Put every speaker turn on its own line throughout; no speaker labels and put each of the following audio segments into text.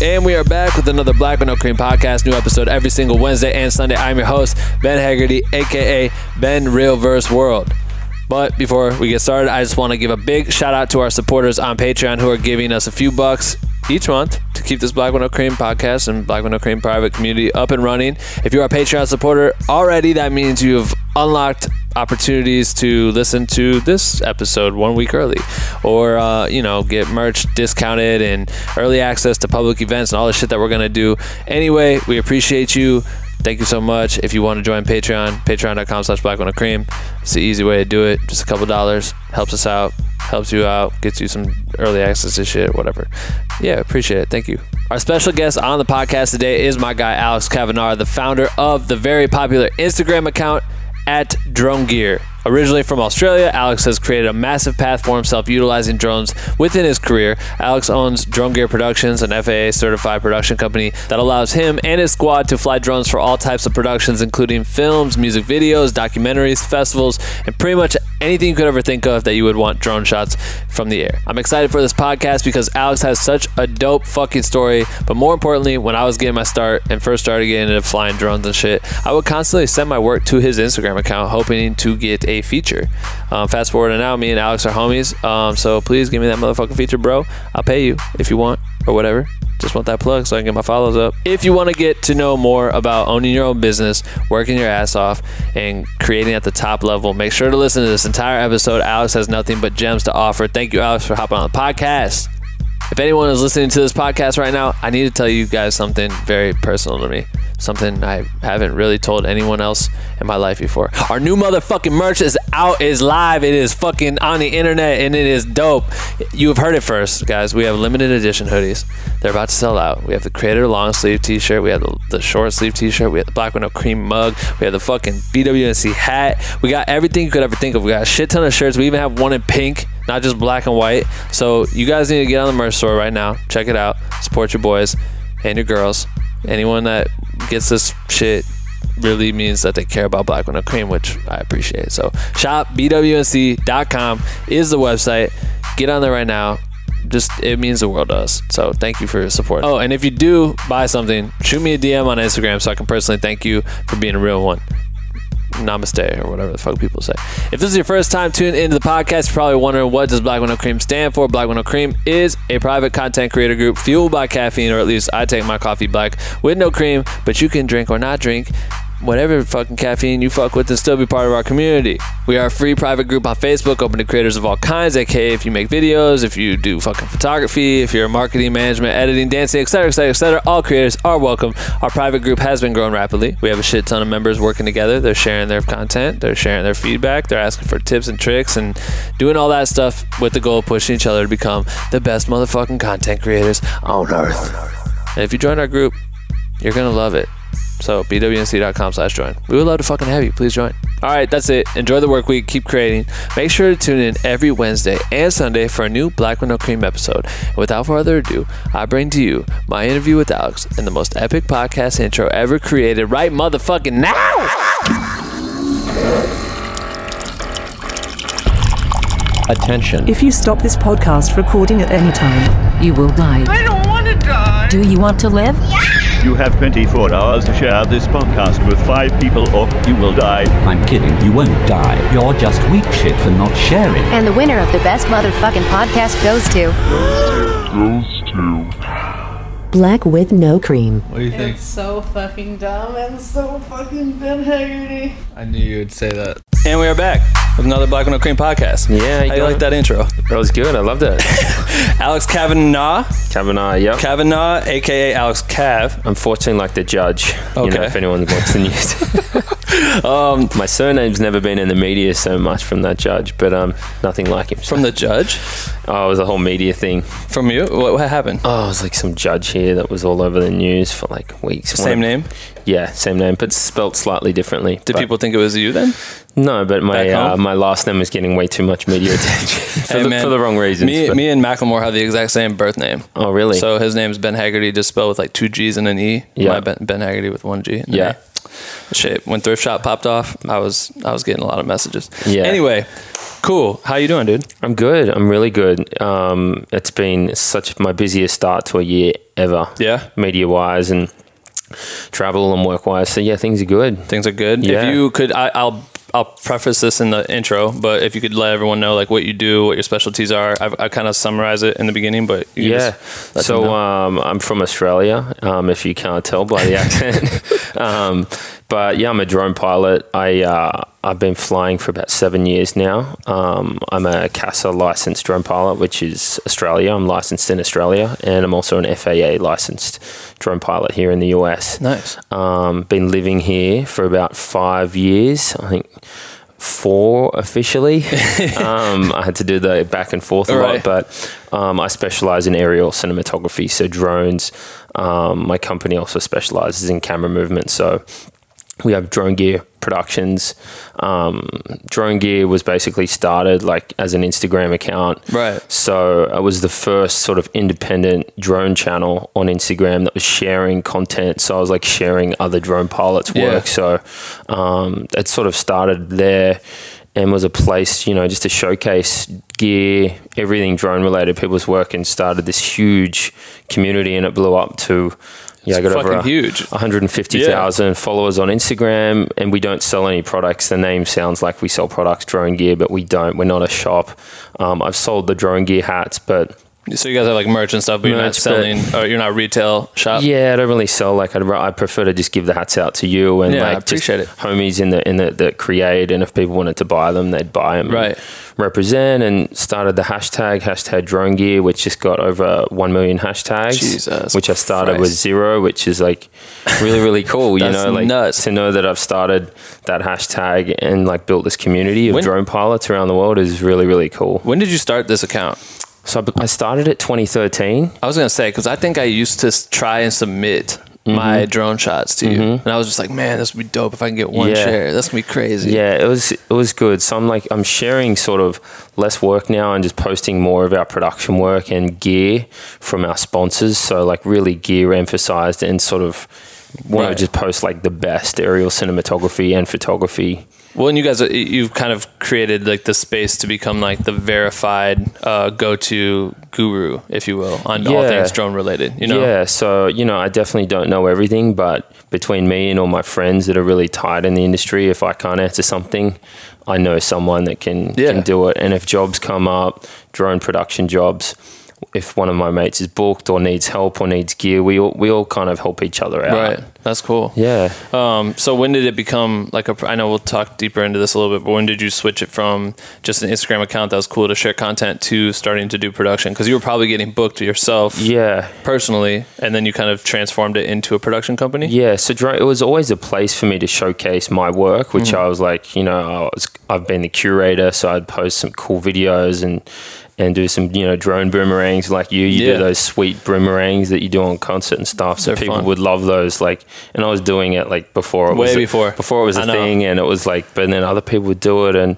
And we are back with another Black with No Cream podcast. New episode every single Wednesday and Sunday. I'm your host, Ben Haggerty, aka Ben Real Verse World. But before we get started, I just want to give a big shout out to our supporters on Patreon who are giving us a few bucks each month to keep this Black No Cream podcast and Black No Cream private community up and running. If you're a Patreon supporter already, that means you've unlocked opportunities to listen to this episode one week early or uh, you know get merch discounted and early access to public events and all the shit that we're gonna do anyway we appreciate you thank you so much. If you want to join patreon patreon.com slash black with no cream. It's the easy way to do it. Just a couple dollars helps us out helps you out gets you some early access to shit whatever. Yeah appreciate it. Thank you. Our special guest on the podcast today is my guy alex Kavanagh, the founder of the very popular instagram account at Drone Gear. Originally from Australia, Alex has created a massive path for himself utilizing drones within his career. Alex owns Drone Gear Productions, an FAA certified production company that allows him and his squad to fly drones for all types of productions, including films, music videos, documentaries, festivals, and pretty much anything you could ever think of that you would want drone shots from the air. I'm excited for this podcast because Alex has such a dope fucking story. But more importantly, when I was getting my start and first started getting into flying drones and shit, I would constantly send my work to his Instagram account, hoping to get a feature. Um, fast forward to now, me and Alex are homies. Um, so please give me that motherfucking feature, bro. I'll pay you if you want or whatever. Just want that plug so I can get my follows up. If you want to get to know more about owning your own business, working your ass off, and creating at the top level, make sure to listen to this entire episode. Alex has nothing but gems to offer. Thank you, Alex, for hopping on the podcast. If anyone is listening to this podcast right now, I need to tell you guys something very personal to me. Something I haven't really told anyone else in my life before. Our new motherfucking merch is out, is live, it is fucking on the internet, and it is dope. You have heard it first, guys. We have limited edition hoodies. They're about to sell out. We have the creator long sleeve t shirt, we have the, the short sleeve t shirt, we have the black no cream mug, we have the fucking BWNC hat. We got everything you could ever think of. We got a shit ton of shirts. We even have one in pink not just black and white. So you guys need to get on the merch store right now. Check it out. Support your boys and your girls. Anyone that gets this shit really means that they care about black no cream, which I appreciate. So shopbwnc.com is the website. Get on there right now. Just it means the world to us. So thank you for your support. Oh, and if you do buy something, shoot me a DM on Instagram so I can personally thank you for being a real one namaste or whatever the fuck people say. If this is your first time tuning into the podcast, you're probably wondering what does Black No Cream stand for. Black No Cream is a private content creator group fueled by caffeine, or at least I take my coffee black with no cream, but you can drink or not drink whatever fucking caffeine you fuck with and still be part of our community. We are a free private group on Facebook open to creators of all kinds, aka if you make videos, if you do fucking photography, if you're a marketing, management, editing, dancing, etc., etc., etc., all creators are welcome. Our private group has been growing rapidly. We have a shit ton of members working together. They're sharing their content, they're sharing their feedback, they're asking for tips and tricks and doing all that stuff with the goal of pushing each other to become the best motherfucking content creators on earth. And if you join our group, you're gonna love it. So bwnc.com slash join. We would love to fucking have you. Please join. All right, that's it. Enjoy the work week. Keep creating. Make sure to tune in every Wednesday and Sunday for a new Black with No Cream episode. And without further ado, I bring to you my interview with Alex and the most epic podcast intro ever created right motherfucking now.
Attention.
If you stop this podcast recording at any time,
You will die. Do you want to live?
You have 24 hours to share this podcast with five people or you will die.
I'm kidding. You won't die. You're just weak shit for not sharing.
And the winner of the best motherfucking podcast goes to.
Black with no cream.
What do you think?
It's so fucking dumb and so fucking Ben Haggerty.
I knew you would say that. And we are back with another Black with No Cream podcast.
Yeah,
How you like that intro?
That was good. I loved it.
Alex Kavanagh,
Kavanaugh, yep.
Kavanagh, aka Alex Cav.
Unfortunately, like the judge. Okay. You know, if anyone watched the news. um, my surname's never been in the media so much from that judge, but um, nothing like him.
From the judge?
oh, it was a whole media thing.
From you? What, what happened?
Oh, it was like some judge here that was all over the news for like weeks.
Same name?
Yeah, same name, but spelt slightly differently.
Did
But-
people think it was you then?
No, but my uh, my last name was getting way too much media attention for,
Hey,
the,
man,
for the wrong reasons.
Me,
but-
me and Macklemore have the exact same birth name.
oh, really?
So his name's Ben Haggerty, just spelled with like two G's and an E.
Yeah.
My ben, ben Haggerty with one G. and
Yeah.
Shit. When thrift shop popped off, I was I was getting a lot of messages.
Yeah.
Anyway, Cool. How you doing, dude?
I'm good. I'm really good. Um, it's been such my busiest start to a year ever.
Yeah.
Media wise and travel and work wise. So yeah, things are good.
Things are good.
Yeah.
If you could, I, I'll I'll preface this in the intro, but if you could let everyone know like what you do, what your specialties are, I've, I kind of summarize it in the beginning, but
Yeah. So um, I'm from Australia, um, if you can't tell by the accent. but yeah, I'm a drone pilot. I uh, I've been flying for about seven years now. Um, I'm a CASA licensed drone pilot, which is Australia. I'm licensed in Australia, and I'm also an FAA licensed drone pilot here in the US.
nice.
Um, been living here for about five years. I think four officially. um, I had to do the back and forth a
All
lot,
right.
but um, I specialize in aerial cinematography, so drones. Um, my company also specializes in camera movement, so we have drone gear productions. Um, drone gear was basically started like as an Instagram account.
Right.
So it was the first sort of independent drone channel on Instagram that was sharing content. So I was like sharing other drone pilots'
Yeah.
work. So um, it sort of started there and was a place, you know, just to showcase gear, everything drone related, people's work, and started this huge community. And it blew up to, yeah, I
It's
got over a-
huge.
150,000 followers on Instagram, and we don't sell any products. The name sounds like we sell products, drone gear, but we don't. We're not a shop. Um, I've sold the drone gear hats, but
So you guys have like merch and stuff, but you're not
Merch,
selling, or you're not retail shop.
yeah, I don't really sell. Like, I'd, ra- I prefer to just give the hats out to you and
Yeah, I
like
appreciate it.
homies in the in the that create, and if people wanted to buy them, they'd buy them.
Right.
Represent and started the hashtag hashtag drone gear, which just got over one million hashtags.
Jesus
which I started with
Christ.
zero, which is like really really cool. you
That's
know, like
nuts.
to know that I've started that hashtag and like built this community of
When-
drone pilots around the world is really really cool.
When did you start this account?
So I I started it 2013.
I was gonna say because I think I used to try and submit
Mm-hmm.
my drone shots to you, and I was just like, man, this would be dope if I can get one
Yeah.
share. That's gonna be crazy.
Yeah, it was it was good. So I'm like I'm sharing sort of less work now and just posting more of our production work and gear from our sponsors. So like really gear emphasized and sort of want
Right.
to just post like the best aerial cinematography and photography.
Well, and you guys, you've kind of created like the space to become like the verified uh, go-to guru, if you will, on all things drone related. You know,
Yeah, so you know, I definitely don't know everything, but between me and all my friends that are really tight in the industry, if I can't answer something, I know someone that can
Yeah.
can do it. And if jobs come up, drone production jobs, if one of my mates is booked or needs help or needs gear, we all we all kind of help each other out.
right. That's cool.
Yeah.
Um, so when did it become like a? I know we'll talk deeper into this a little bit, but when did you switch it from just an Instagram account that was cool to share content to starting to do production? Because you were probably getting booked yourself
Yeah.
personally, and then you kind of transformed it into a production company.
Yeah, so it was always a place for me to showcase my work, which I was like, you know, I was, I've been the curator, so I'd post some cool videos and and do some, you know, drone boomerangs like you. You
Yeah.
do those sweet boomerangs that you do on concert and stuff. So
They're
people
fun.
would love those. Like, and I was doing it like before it
Way
was a-
before.
before it was
I
a
know.
thing, and it was like, but then other people would do it and.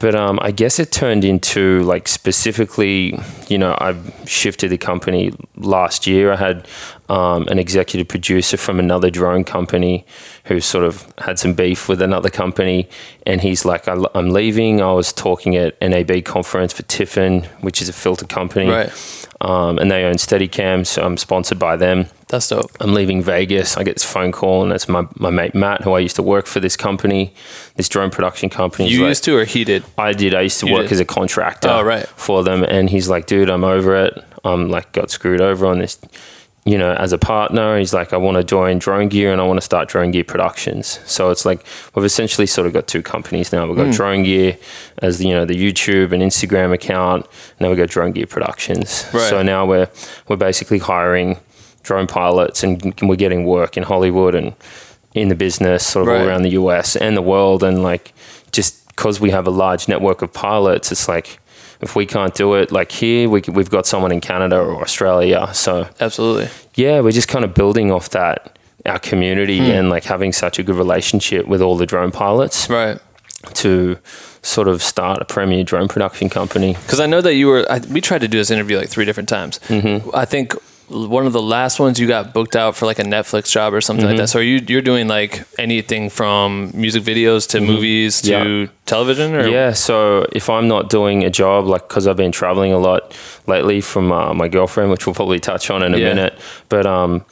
But um, I guess it turned into like specifically, you know, I shifted the company last year. I had um, an executive producer from another drone company who sort of had some beef with another company, and he's like, I, "I'm leaving." I was talking at NAB conference for Tiffen, which is a filter company,
Right.
Um, and they own Steadicam, so I'm sponsored by them.
That's dope.
I'm leaving Vegas. I get this phone call, and it's my, my mate Matt, who I used to work for this company, this drone production company.
You
like-
used to, or he did?
I did. I used to
You
work
did?
as a contractor
Oh, right.
for them, and he's like, "Dude, I'm over it. I'm like got screwed over on this, you know, as a partner." He's like, "I want to join Drone Gear and I want to start Drone Gear Productions." So it's like we've essentially sort of got two companies now. We've got hmm. Drone Gear as the, you know the YouTube and Instagram account, and then we've got Drone Gear Productions.
Right.
So now we're we're basically hiring drone pilots, and we're getting work in Hollywood and in the business, sort of
Right.
all around the US and the world, and like just because we have a large network of pilots, it's like if we can't do it like here, we, we've got someone in Canada or Australia. So
Absolutely.
yeah, we're just kind of building off that our community
Hmm.
and like having such a good relationship with all the drone pilots
Right.
to sort of start a premier drone production company.
Because I know that you were. I, we tried to do this interview like three different times.
Mm-hmm.
I think one of the last ones you got booked out for like a Netflix job or something like
Mm-hmm.
that. So are you you're doing like anything from music videos to movies to
Mm-hmm. Yeah.
television or
Yeah, so if I'm not doing a job, like because I've been traveling a lot lately from uh, my girlfriend, which we'll probably touch on in a
Yeah.
minute, but um,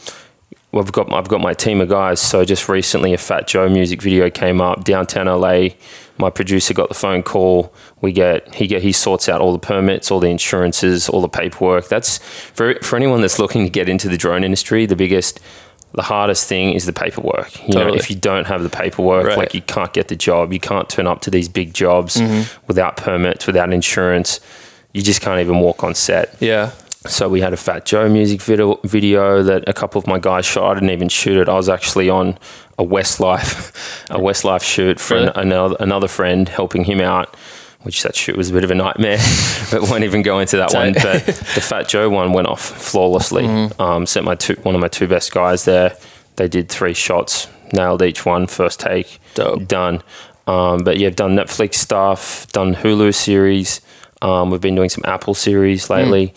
we've got I've got my team of guys. So just recently, a Fat Joe music video came up downtown LA. My producer got the phone call. We get he get he sorts out all the permits, all the insurances, all the paperwork. That's for for anyone that's looking to get into the drone industry. The biggest the hardest thing is the paperwork. You know, if you don't have the paperwork,
Right.
like you can't get the job. You can't turn up to these big jobs mm-hmm. without permits, without insurance. You just can't even walk on set.
yeah.
So we had a Fat Joe music video, video that a couple of my guys shot. I didn't even shoot it. I was actually on a Westlife, a Westlife shoot for
Really?
an, another another friend helping him out. Which that shoot was a bit of a nightmare, but won't even go into that one. But the Fat Joe one went off flawlessly. Um, sent my two, one of my two best guys there. They did three shots, nailed each one, first take,
Dope.
done. Um, but yeah, I've done Netflix stuff, done Hulu series. Um, we've been doing some Apple series lately.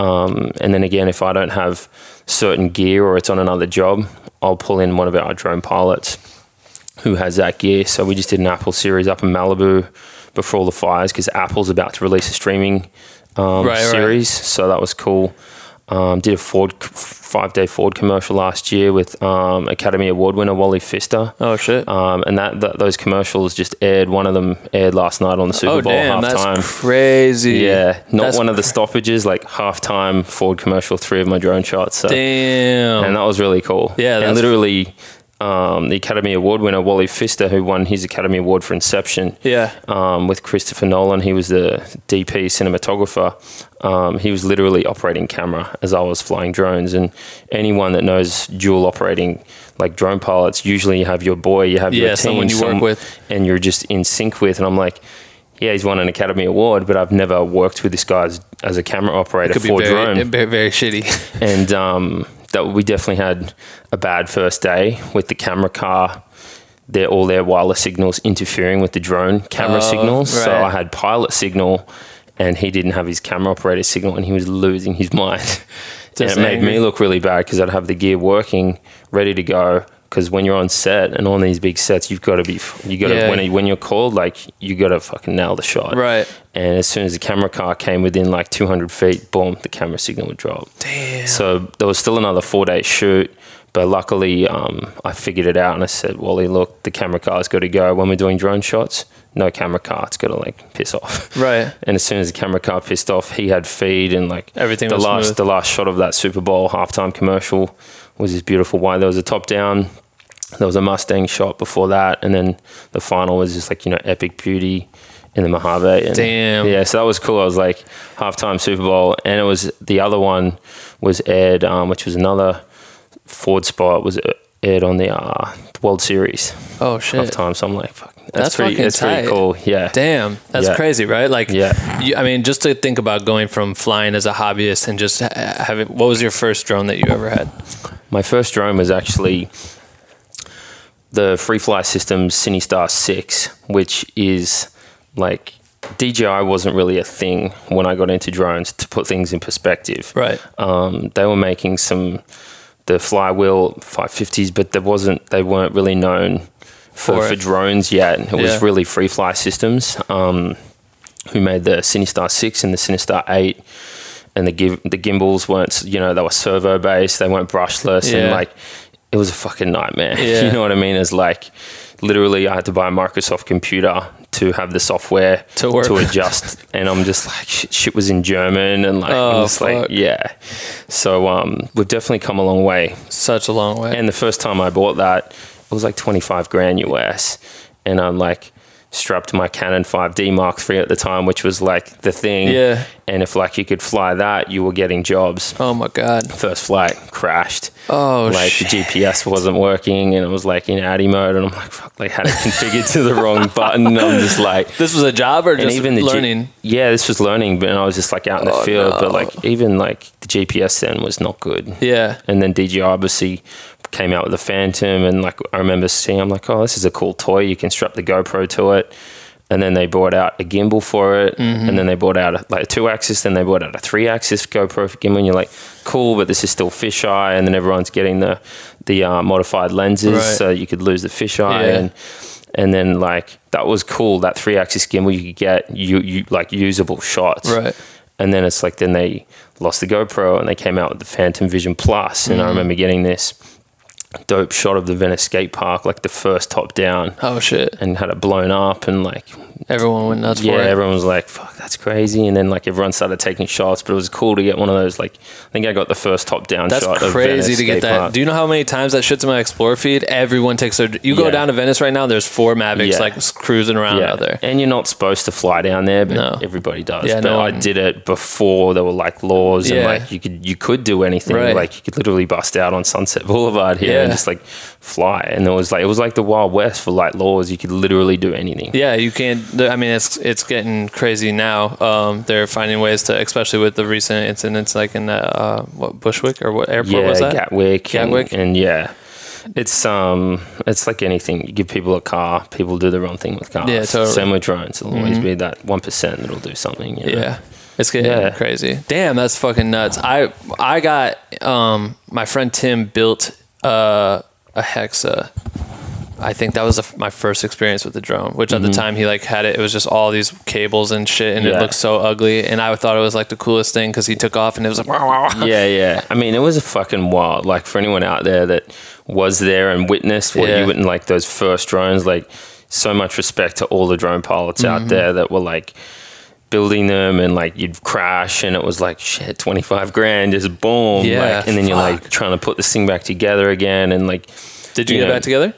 Um, and then again, if I don't have certain gear or it's on another job, I'll pull in one of our drone pilots who has that gear. So we just did an Apple series up in Malibu before all the fires because Apple's about to release a streaming um,
Right, right.
series. So that was cool. Um, did a Ford five day Ford commercial last year with um, Academy Award winner Wally Pfister.
Oh shit.
Um, and that, that those commercials just aired. One of them aired last night on the Super
oh
Bowl
damn,
halftime.
that's crazy.
Yeah, not
That's
one of the stoppages, like halftime Ford commercial, three of my drone shots. So,
Damn.
and that was really cool.
Yeah,
and literally, um, the Academy Award winner Wally Pfister, who won his Academy Award for Inception,
yeah.
um, with Christopher Nolan. He was the DP cinematographer. Um, he was literally operating camera as I was flying drones. And anyone that knows dual operating, like drone pilots, usually you have your boy, you have
Yeah,
your team,
someone you work with.
and you're just in sync with. And I'm like, yeah, he's won an Academy Award, but I've never worked with this guy as, as a camera operator it
Could be
for
very,
drone
very, very shitty.
and um, that we definitely had a bad first day with the camera car. Their all their wireless signals interfering with the drone camera
Oh,
signals. So. I had pilot signal, and he didn't have his camera operator signal, and he was losing his mind. and it made me look really bad because I'd have the gear working, ready to go. Because when you're on set and on these big sets, you've got to be you got to
Yeah.
when when you're called, like you got to fucking nail the shot.
Right.
And as soon as the camera car came within like 200 feet, boom, the camera signal would drop.
Damn.
So there was still another four day shoot, but luckily um, I figured it out and I said, Wally, look, the camera car's got to go. When we're doing drone shots, no camera car, it's got to like piss off.
Right.
And as soon as the camera car pissed off, he had feed and like
Everything
The
was
last
smooth.
the last shot of that Super Bowl halftime commercial was this beautiful white. There was a top down. There was a Mustang shot before that, and then the final was just like you know epic beauty in the Mojave. And
Damn.
Yeah, so that was cool. I was like halftime Super Bowl, and it was the other one was aired, um, which was another Ford spot was aired on the uh, World Series
Oh shit.
Of time, So I'm like, fuck, that's,
That's
pretty. That's pretty cool. Yeah.
Damn, that's
Yeah.
crazy, right? Like,
Yeah.
you, I mean, just to think about going from flying as a hobbyist and just having. What was your first drone that you ever had?
My first drone was actually the Free Fly Systems CineStar 6, which is like DJI wasn't really a thing when I got into drones to put things in perspective.
Right.
Um, they were making some the Flame Wheel 550s, but there wasn't they weren't really known
For
for, for, drones yet. It
Yeah.
was really Free Fly Systems um, who made the CineStar 6 and the CineStar 8 and the giv the gimbals weren't you know they were servo based they weren't brushless
Yeah.
and like it was a fucking nightmare
Yeah.
you know what i mean it's like literally i had to buy a microsoft computer to have the software
To work.
adjust and i'm just like shit, shit was in german and like
Oh,
i'm just
fuck.
like yeah so um we've definitely come a long way
Such a long way.
and the first time I bought that, it was like 25 grand US. And I'm like strapped my Canon 5D Mark III at the time, which was like the thing.
Yeah.
And if like you could fly that, you were getting jobs.
oh my god.
First flight crashed.
Oh
like
shit.
the GPS wasn't working and it was like in ATTI mode. And I'm like, fuck, like had it configured to the wrong button. And I'm just like,
This was a job or just
the G-
learning?
yeah, this was learning, but I was just like out in the
Oh,
field. But like even like the GPS then was not good.
yeah.
And then DJI obviously came out with the Phantom, and like I remember seeing, I'm like, oh, this is a cool toy. You can strap the GoPro to it. And then they brought out a gimbal for it,
Mm-hmm.
and then they brought out a, like a two axis, then they brought out a three axis GoPro for gimbal. And you're like, cool, but this is still fisheye, and then everyone's getting the the uh, modified lenses,
Right.
so you could lose the fisheye,
Yeah.
and and then like that was cool. That three axis gimbal, you could get you you like usable shots,
Right.
and then it's like then they lost the GoPro and they came out with the Phantom Vision Plus, and I
Mm-hmm.
remember getting this dope shot of the Venice skate park, like the first top down,
Oh shit!
and had it blown up, and like
Everyone went nuts
yeah,
for it.
everyone was like, "Fuck, that's crazy!" And then like everyone started taking shots, but it was cool to get one of those. Like I think I got the first top down
That's
shot. of
crazy to get that.
park.
Do you know how many times that shit's in my Explorer feed? Everyone takes their. You go
Yeah.
down to Venice right now. There's four Mavics
Yeah.
like cruising around
yeah,
out there.
and you're not supposed to fly down there, but
No.
everybody does.
Yeah,
but
no
I did it before there were like laws and like you could you could do anything.
Right.
Like you could literally bust out on Sunset Boulevard here and just like fly, and it was like it was like the Wild West for like laws. You could literally do anything.
Yeah, you can't. I mean, it's it's getting crazy now. Um, they're finding ways to, especially with the recent incidents, like in uh, uh, what Bushwick or what airport
yeah,
was that?
Gatwick,
Gatwick?
and, and yeah, it's um, it's like anything. You give people a car, people do the wrong thing with cars.
Yeah, totally. Mm-hmm.
Same with drones. It'll always be that one percent that'll do something. you know?
Yeah. It's getting
Yeah.
crazy. Damn, that's fucking nuts. I I got um my friend Tim built uh, a Hexa. I think that was a, my first experience with the drone, which at the time he like had it. It was just all these cables and shit, and it
Mm-hmm.
Looked so ugly. And I thought it was like the coolest thing because he took off and it was like, wow,
yeah, yeah. I mean, it was a fucking wild. Like for anyone out there that was there and witnessed what
Yeah.
you wouldn't like those first drones. Like so much respect to all the drone pilots
Mm-hmm.
out there that were like building them and like you'd crash and it was like shit 25 grand just boom
Yeah,
like, and then you're like trying to put this thing back together again and like
Did you
You
get
know,
back together?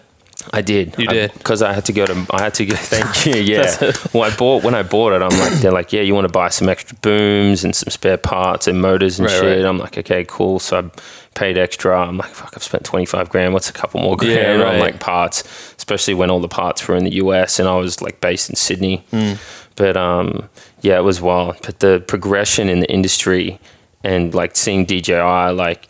I did.
You did?
because I, had to go to. I had to get. Thank you. Yeah. Well, I bought when I bought it. I'm like, they're like, yeah, you want to buy some extra booms and some spare parts and motors and
Right,
shit.
right.
I'm like, okay, cool. So I paid extra. I'm like, fuck, I've spent 25 grand. What's a couple more grand
Yeah,
on like parts, especially when all the parts were in the US and I was like based in Sydney.
Hmm.
But um, yeah, it was wild. But the progression in the industry and like seeing DJI, like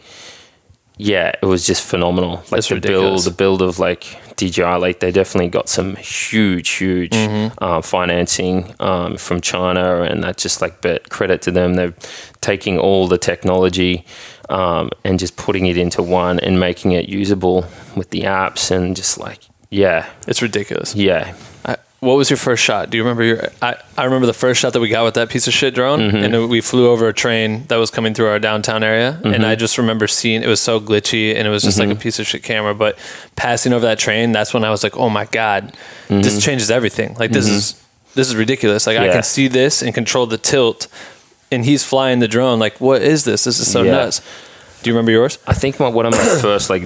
yeah, it was just phenomenal. Like
That's
the
ridiculous.
build, the build of like DJI, like they definitely got some huge, huge
Mm-hmm.
uh, financing um, from China, and that just like but credit to them. They're taking all the technology um, and just putting it into one and making it usable with the apps and just like yeah,
It's ridiculous.
yeah,
what was your first shot? Do you remember your? I, I remember the first shot that we got with that piece of shit drone,
Mm-hmm.
and we flew over a train that was coming through our downtown area, and
Mm-hmm.
I just remember seeing it was so glitchy, and it was just like a piece of shit camera. But passing over that train, that's when I was like, oh my god, this changes everything. Like this is this is ridiculous. Like I
Mm-hmm.
Can see this and control the tilt, and he's flying the drone. Like what is this? This is so
Yeah.
nuts. Do you remember yours?
I think my, one of my first like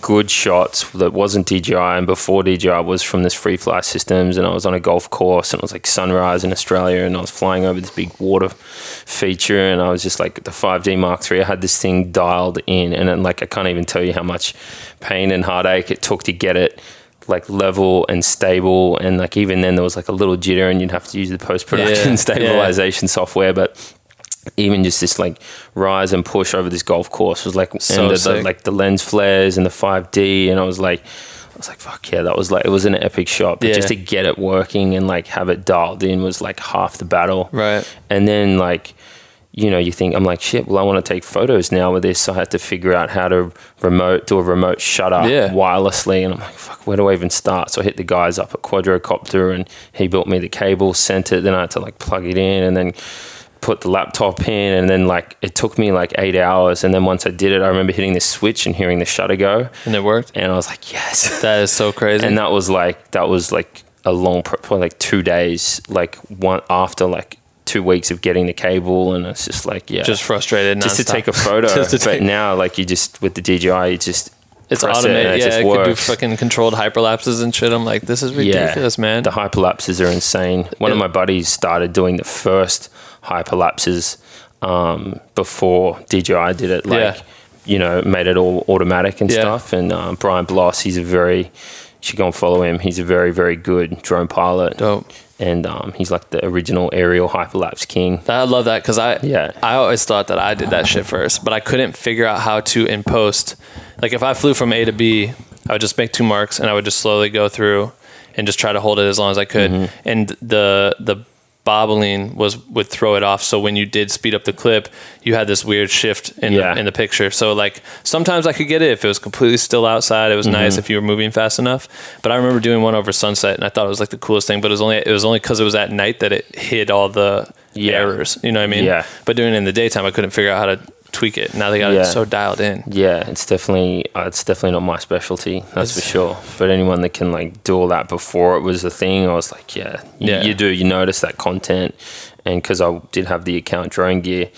good shots that wasn't DJI and before DJI was from this free fly systems and I was on a golf course and it was like sunrise in Australia and I was flying over this big water feature and I was just like the 5D Mark III I had this thing dialed in and then like I can't even tell you how much pain and heartache it took to get it like level and stable and like even then there was like a little jitter and you'd have to use the post-production
Yeah,
stabilization software but even just this like rise and push over this golf course was like
So
and the, the, like the lens flares and the 5D and I was like I was like fuck yeah that was like it was an epic shot but
Yeah.
just to get it working and like have it dialed in was like half the battle
Right.
and then like you know you think I'm like shit well I want to take photos now with this so I had to figure out how to remote do a remote shutter
Yeah.
wirelessly and I'm like fuck where do I even start so I hit the guys up at Quadrocopter and he built me the cable sent it then I had to like plug it in and then put the laptop in and then like it took me like eight hours and then once I did it I remember hitting the switch and hearing the shutter go
And it worked.
and I was like yes
That is so crazy.
and that was like that was like a long pro- probably like two days like one after like two weeks of getting the cable and it's just like yeah
just frustrated.
just to take a photo
Just to
but
take-
now like you just with the DJI you just
It's
it
automated.
it
yeah,
just
it could do fucking controlled hyperlapses and shit. I'm like, this is ridiculous, man.
The hyperlapses are insane. One of my buddies started doing the first hyperlapses um, before DJI did it. Like,
Yeah.
you know, made it all automatic and
Yeah.
stuff. And um, Brian Bloss, he's a very, you should go and follow him. He's a very, very good drone pilot.
Dope.
And um, he's like the original aerial hyperlapse king.
I love that because I
Yeah.
I always thought that I did that shit first, but I couldn't figure out how to in post. Like if I flew from A to B, I would just make two marks and I would just slowly go through. and just try to hold it as long as I could.
Mm-hmm.
And the the bobbling was would throw it off. So when you did speed up the clip, you had this weird shift in
Yeah.
the, in the picture. So like sometimes I could get it if it was completely still outside. It was nice
Mm-hmm.
if you were moving fast enough. But I remember doing one over sunset, and I thought it was like the coolest thing. But it was only it was only because it was at night that it hid all the
Yeah.
errors. You know what I mean?
Yeah.
But doing it in the daytime, I couldn't figure out how to tweak it. Now they got
Yeah.
it so dialed in.
Yeah, it's definitely uh, it's definitely not my specialty. That's for sure. But anyone that can like do all that before it was a thing, I was like, yeah, you,
Yeah.
you do. You notice that content, and because I did have the account drone gear,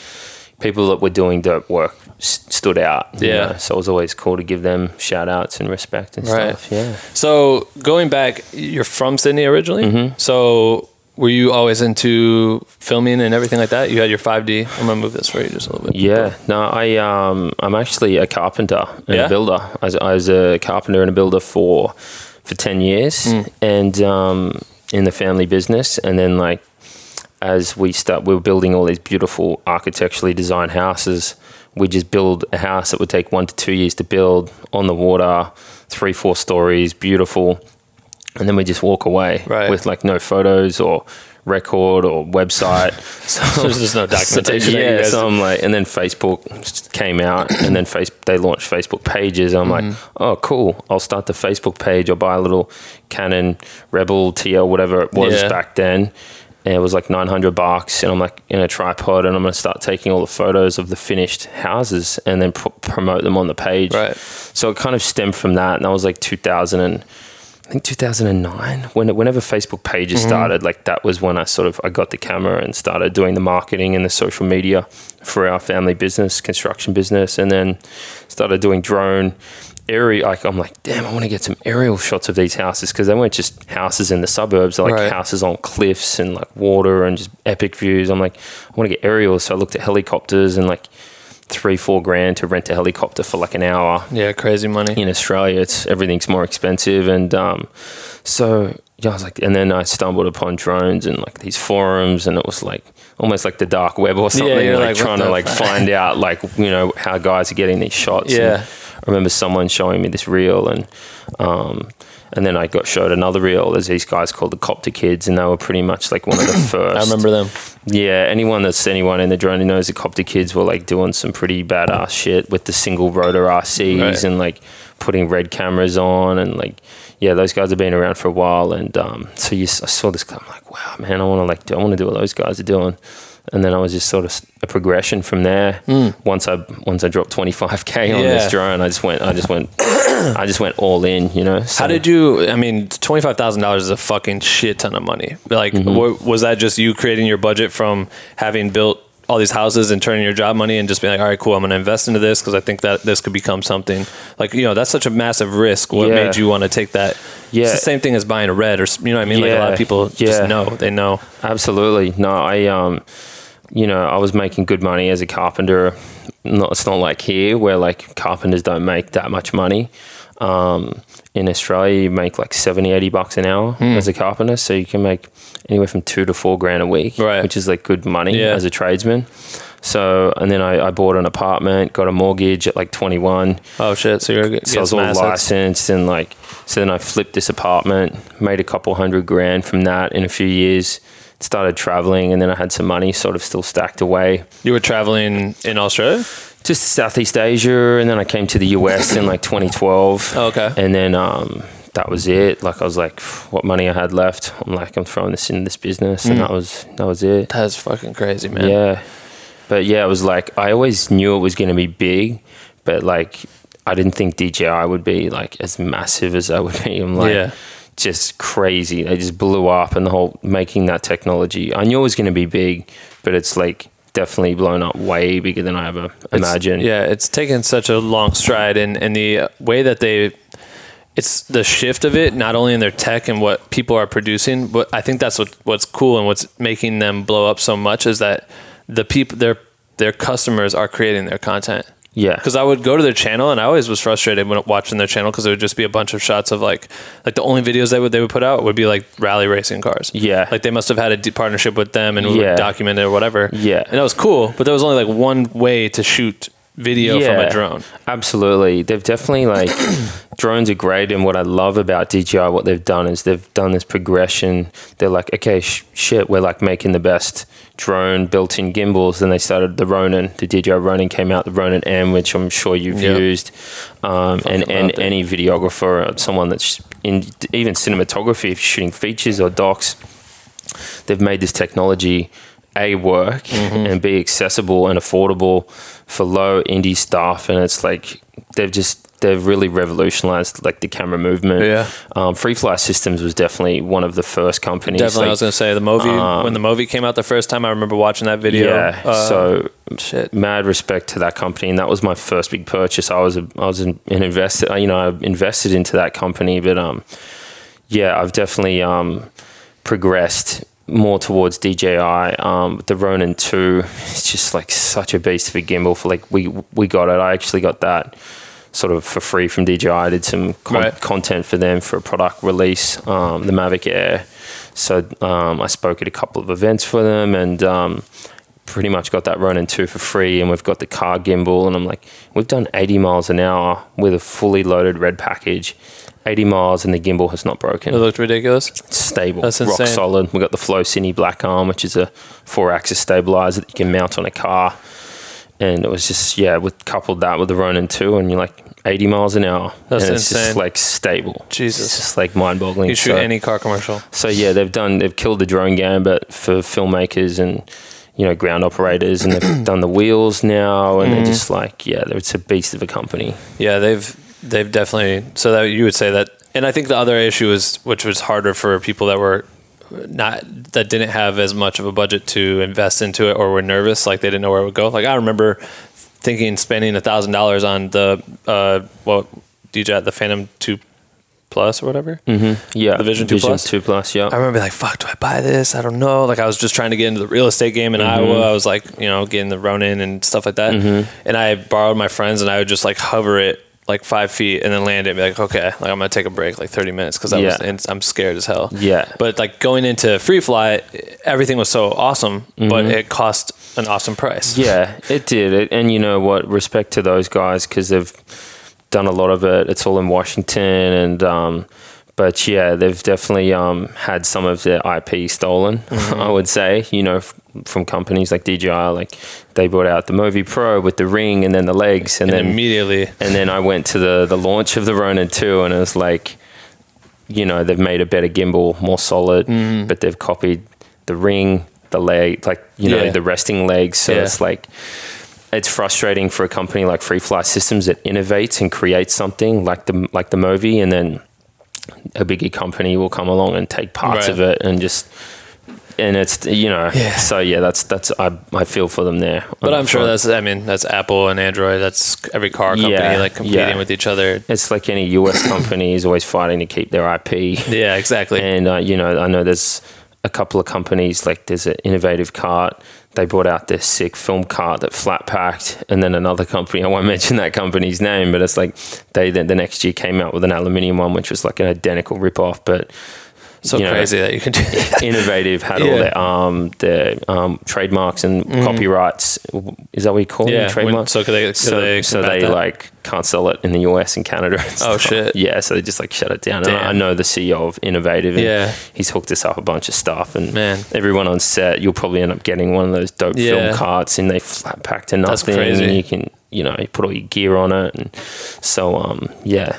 people that were doing dirt work s- stood out.
Yeah.
know? so it was always cool to give them shout outs and respect and
Right.
stuff. Yeah.
So going back, you're from Sydney originally.
Mm-hmm.
So were you always into filming and everything like that? You had your 5D. I'm gonna move this for you just a little bit.
Yeah, no, I um, I'm actually a carpenter and
Yeah?
a builder. I was, I was a carpenter and a builder for for ten years,
Hmm.
and um, in the family business. And then like as we start, we were building all these beautiful architecturally designed houses. We just build a house that would take one to two years to build on the water, three four stories, beautiful, and then we just walk away
Right.
with like no photos or record or website. So
There's no documentation. you
yeah, so I'm like, and then Facebook came out, and then face they launched Facebook pages. I'm like,
Mm-hmm.
oh, cool. I'll start the Facebook page. I'll buy a little Canon Rebel TL, whatever it was
Yeah.
back then. And it was like 900 bucks, and I'm like in a tripod, and I'm gonna start taking all the photos of the finished houses, and then p- promote them on the page.
Right.
So it kind of stemmed from that, and that was like 2000 and I think 2009 when whenever Facebook pages
Mm-hmm.
started like that was when I sort of I got the camera and started doing the marketing and the social media for our family business construction business and then started doing drone aerial like I'm like damn I want to get some aerial shots of these houses because they weren't just houses in the suburbs like
Right.
houses on cliffs and like water and just epic views I'm like I want to get aerials so I looked at helicopters and like three four grand to rent a helicopter for like an hour
Yeah, crazy money.
in Australia, it's everything's more expensive, and um, so yeah, I was like, and then I stumbled upon drones and like these forums, and it was like almost like the dark web or something,
you're
like,
like,
trying to like find out like you know how guys are getting these shots.
Yeah.
And I remember someone showing me this reel, and um, and then I got showed another reel. There's these guys called the Copter Kids, and they were pretty much like one of the first.
I remember them.
Yeah, anyone that's anyone in the drone knows the Copter Kids were like doing some pretty badass shit with the single rotor RCs
Right.
and like putting red cameras on and like yeah, those guys have been around for a while and um, so you, I saw this guy, I'm like, wow, man, I want to like do, I want to do what those guys are doing. And then I was just sort of a progression from there. Once I once I dropped 25k on
Hmm. Yeah.
this drone, I just went I just went I just went all in, you know.
How did you? I mean, twenty five thousand dollars is a fucking shit ton of money. Like,
Mm-hmm.
wa- was that just you creating your budget from having built all these houses and turning your job money and just being like, all right, cool, I'm going to invest into this because I think that this could become something. Like, you know, that's such a massive risk. What
Yeah.
made you want to take that?
Yeah.
it's the same thing as buying a red or you know what I mean. Like a lot of people
Yeah.
just know they know.
Absolutely. No, I um you know, I was making good money as a carpenter. Not, it's not like here where like carpenters don't make that much money. Um, in Australia, you make like 70, 80 bucks an hour
Hmm.
as a carpenter. So you can make anywhere from two to four grand a week,
Right.
which is like good money
Yeah.
as a tradesman. So, and then I, I bought an apartment, got a mortgage at like 21.
Oh shit! So you're
So I was all
assets.
licensed and like, so then I flipped this apartment, made a couple hundred grand from that in a few years, started traveling, and then I had some money sort of still stacked away.
You were traveling in Australia.
Just Southeast Asia, and then I came to the US in like 2012.
Oh, okay.
And then um, that was it. Like I was like, what money I had left, I'm like, I'm throwing this in this business, and that was that was it.
That's fucking crazy, man.
Yeah. But yeah, it was like I always knew it was going to be big, but like I didn't think DJI would be like as massive as I would be. I'm like
Yeah.
just crazy. They just blew up and the whole making that technology. I knew it was going to be big, but it's like definitely blown up way bigger than I ever
It's-
imagined.
Yeah, it's taken such a long stride, and and the way that they, it's the shift of it, not only in their tech and what people are producing, but I think that's what what's cool and what's making them blow up so much is that the people their their customers are creating their content.
Yeah.
Because I would go to their channel and I always was frustrated when watching their channel because it would just be a bunch of shots of like, like the only videos they would they would put out would be like rally racing cars.
Yeah.
like they must have had a d- partnership with them and
Yeah.
would document it or whatever.
Yeah.
and that was cool. But there was only like one way to shoot video from a drone.
Absolutely. They've definitely like drones are great and what I love about DJI what they've done is they've done this progression. They're like, okay, sh- shit, we're like making the best drone built-in gimbals. Then they started the Ronin. The DJI Ronin came out, the Ronin M, which I'm sure you've
Yep.
used. Um, and and
that.
any videographer, someone that's in even cinematography, if you're shooting features or docs, they've made this technology a work
Mm-hmm.
and be accessible and affordable for low indie stuff and it's like they've just they've really revolutionized like the camera movement
Yeah.
um, free fly systems was definitely one of the first companies
Definitely, I was gonna say the Movi
um,
when the Movi came out the first time. I remember watching that video.
yeah
Uh,
so
shit.
mad respect to that company and that was my first big purchase i was a, i was an, an investor you know i invested into that company but um yeah i've definitely um progressed more towards DJI. Um, the Ronin 2 is just like such a beast of a gimbal. For like we we got it. I actually got that sort of for free from DJI. I did some con-
Right.
content for them for a product release, um, the Mavic Air. So um, I spoke at a couple of events for them and. Um, Pretty much got that Ronin 2 for free, and we've got the car gimbal. And I'm like, we've done 80 miles an hour with a fully loaded red package, 80 miles, and the gimbal has not broken
It looked ridiculous.
stable,
That's
rock
insane.
solid. We've got the Flow Cine Black Arm, which is a four-axis stabilizer that you can mount on a car, and it was just yeah, we coupled that with the Ronin two, and you're like 80 miles an hour,
That's
and it's just like stable.
Jesus.
it's just like mind-boggling.
You shoot
so,
any car commercial.
so yeah, they've done they've killed the drone gambit for filmmakers and you know ground operators, and they've done the wheels now, and
Mm-hmm.
they're just like yeah, it's a beast of a company.
Yeah, they've they've definitely. So that you would say that, and I think the other issue is, which was harder for people that were not that didn't have as much of a budget to invest into it or were nervous, like they didn't know where it would go. Like I remember thinking spending a thousand dollars on the uh, what DJ the Phantom Two Plus or whatever. Mm-hmm.
Yeah,
The Vision 2 Plus?
Two Plus, yeah.
I remember being like, fuck, do I buy this? I don't know. Like I was just trying to get into the real estate game in mm-hmm. Iowa. I was like, you know, getting the Ronin and stuff like that. Mm-hmm. And I borrowed my friends and I would just like hover it like five feet and then land it and be like, okay, like I'm gonna take a break like 30 minutes because I was
Yeah.
and I'm scared as hell.
Yeah.
But like going into free fly, everything was so awesome, but it cost an awesome price.
Yeah, it did. It, and you know what? Respect to those guys because they've done a lot of it. It's all in Washington, and um, but yeah, they've definitely um, had some of their IP stolen. I would say, you know, f- from companies like DJI, like they brought out the Movi Pro with the ring and then the legs, and,
And
then
immediately,
and then I went to the the launch of the Ronin 2 and it was like, you know, they've made a better gimbal, more solid,
Mm-hmm.
but they've copied the ring, the leg, like you know,
Yeah.
the resting legs. So
Yeah.
it's like it's frustrating for a company like Free Fly Systems that innovates and creates something like the like the Movi, and then a bigger company will come along and take parts
Right.
of it and just. And it's you know
Yeah.
so yeah that's that's I, I feel for them there
but I'm sure that's I mean that's Apple and Android. That's every car company
Yeah,
like competing
yeah.
with each other.
it's like any US company is always fighting to keep their IP.
Yeah, exactly.
And uh, you know, I know there's a couple of companies like there's an innovative cart. They brought out this sick film cart that flat packed, and then another company. I won't mention that company's name, but it's like they the, the next year came out with an aluminium one, which was like an identical rip off, but
so
you know,
crazy that you can do that.
innovative. Had
Yeah.
all their um their um trademarks and copyrights. Is that what you call.
Yeah,
them? Trademarks.
so they-
so
they
so they like can't sell it in the US and Canada. and
Oh, shit.
Yeah, so they just like shut it down. And I know the CEO of Inovativ. And
Yeah.
he's hooked us up a bunch of stuff. And
Man.
everyone on set, you'll probably end up getting one of those dope
Yeah.
film carts, and they flat pack to
That's
nothing. And you can you know you put all your gear on it, and so um yeah.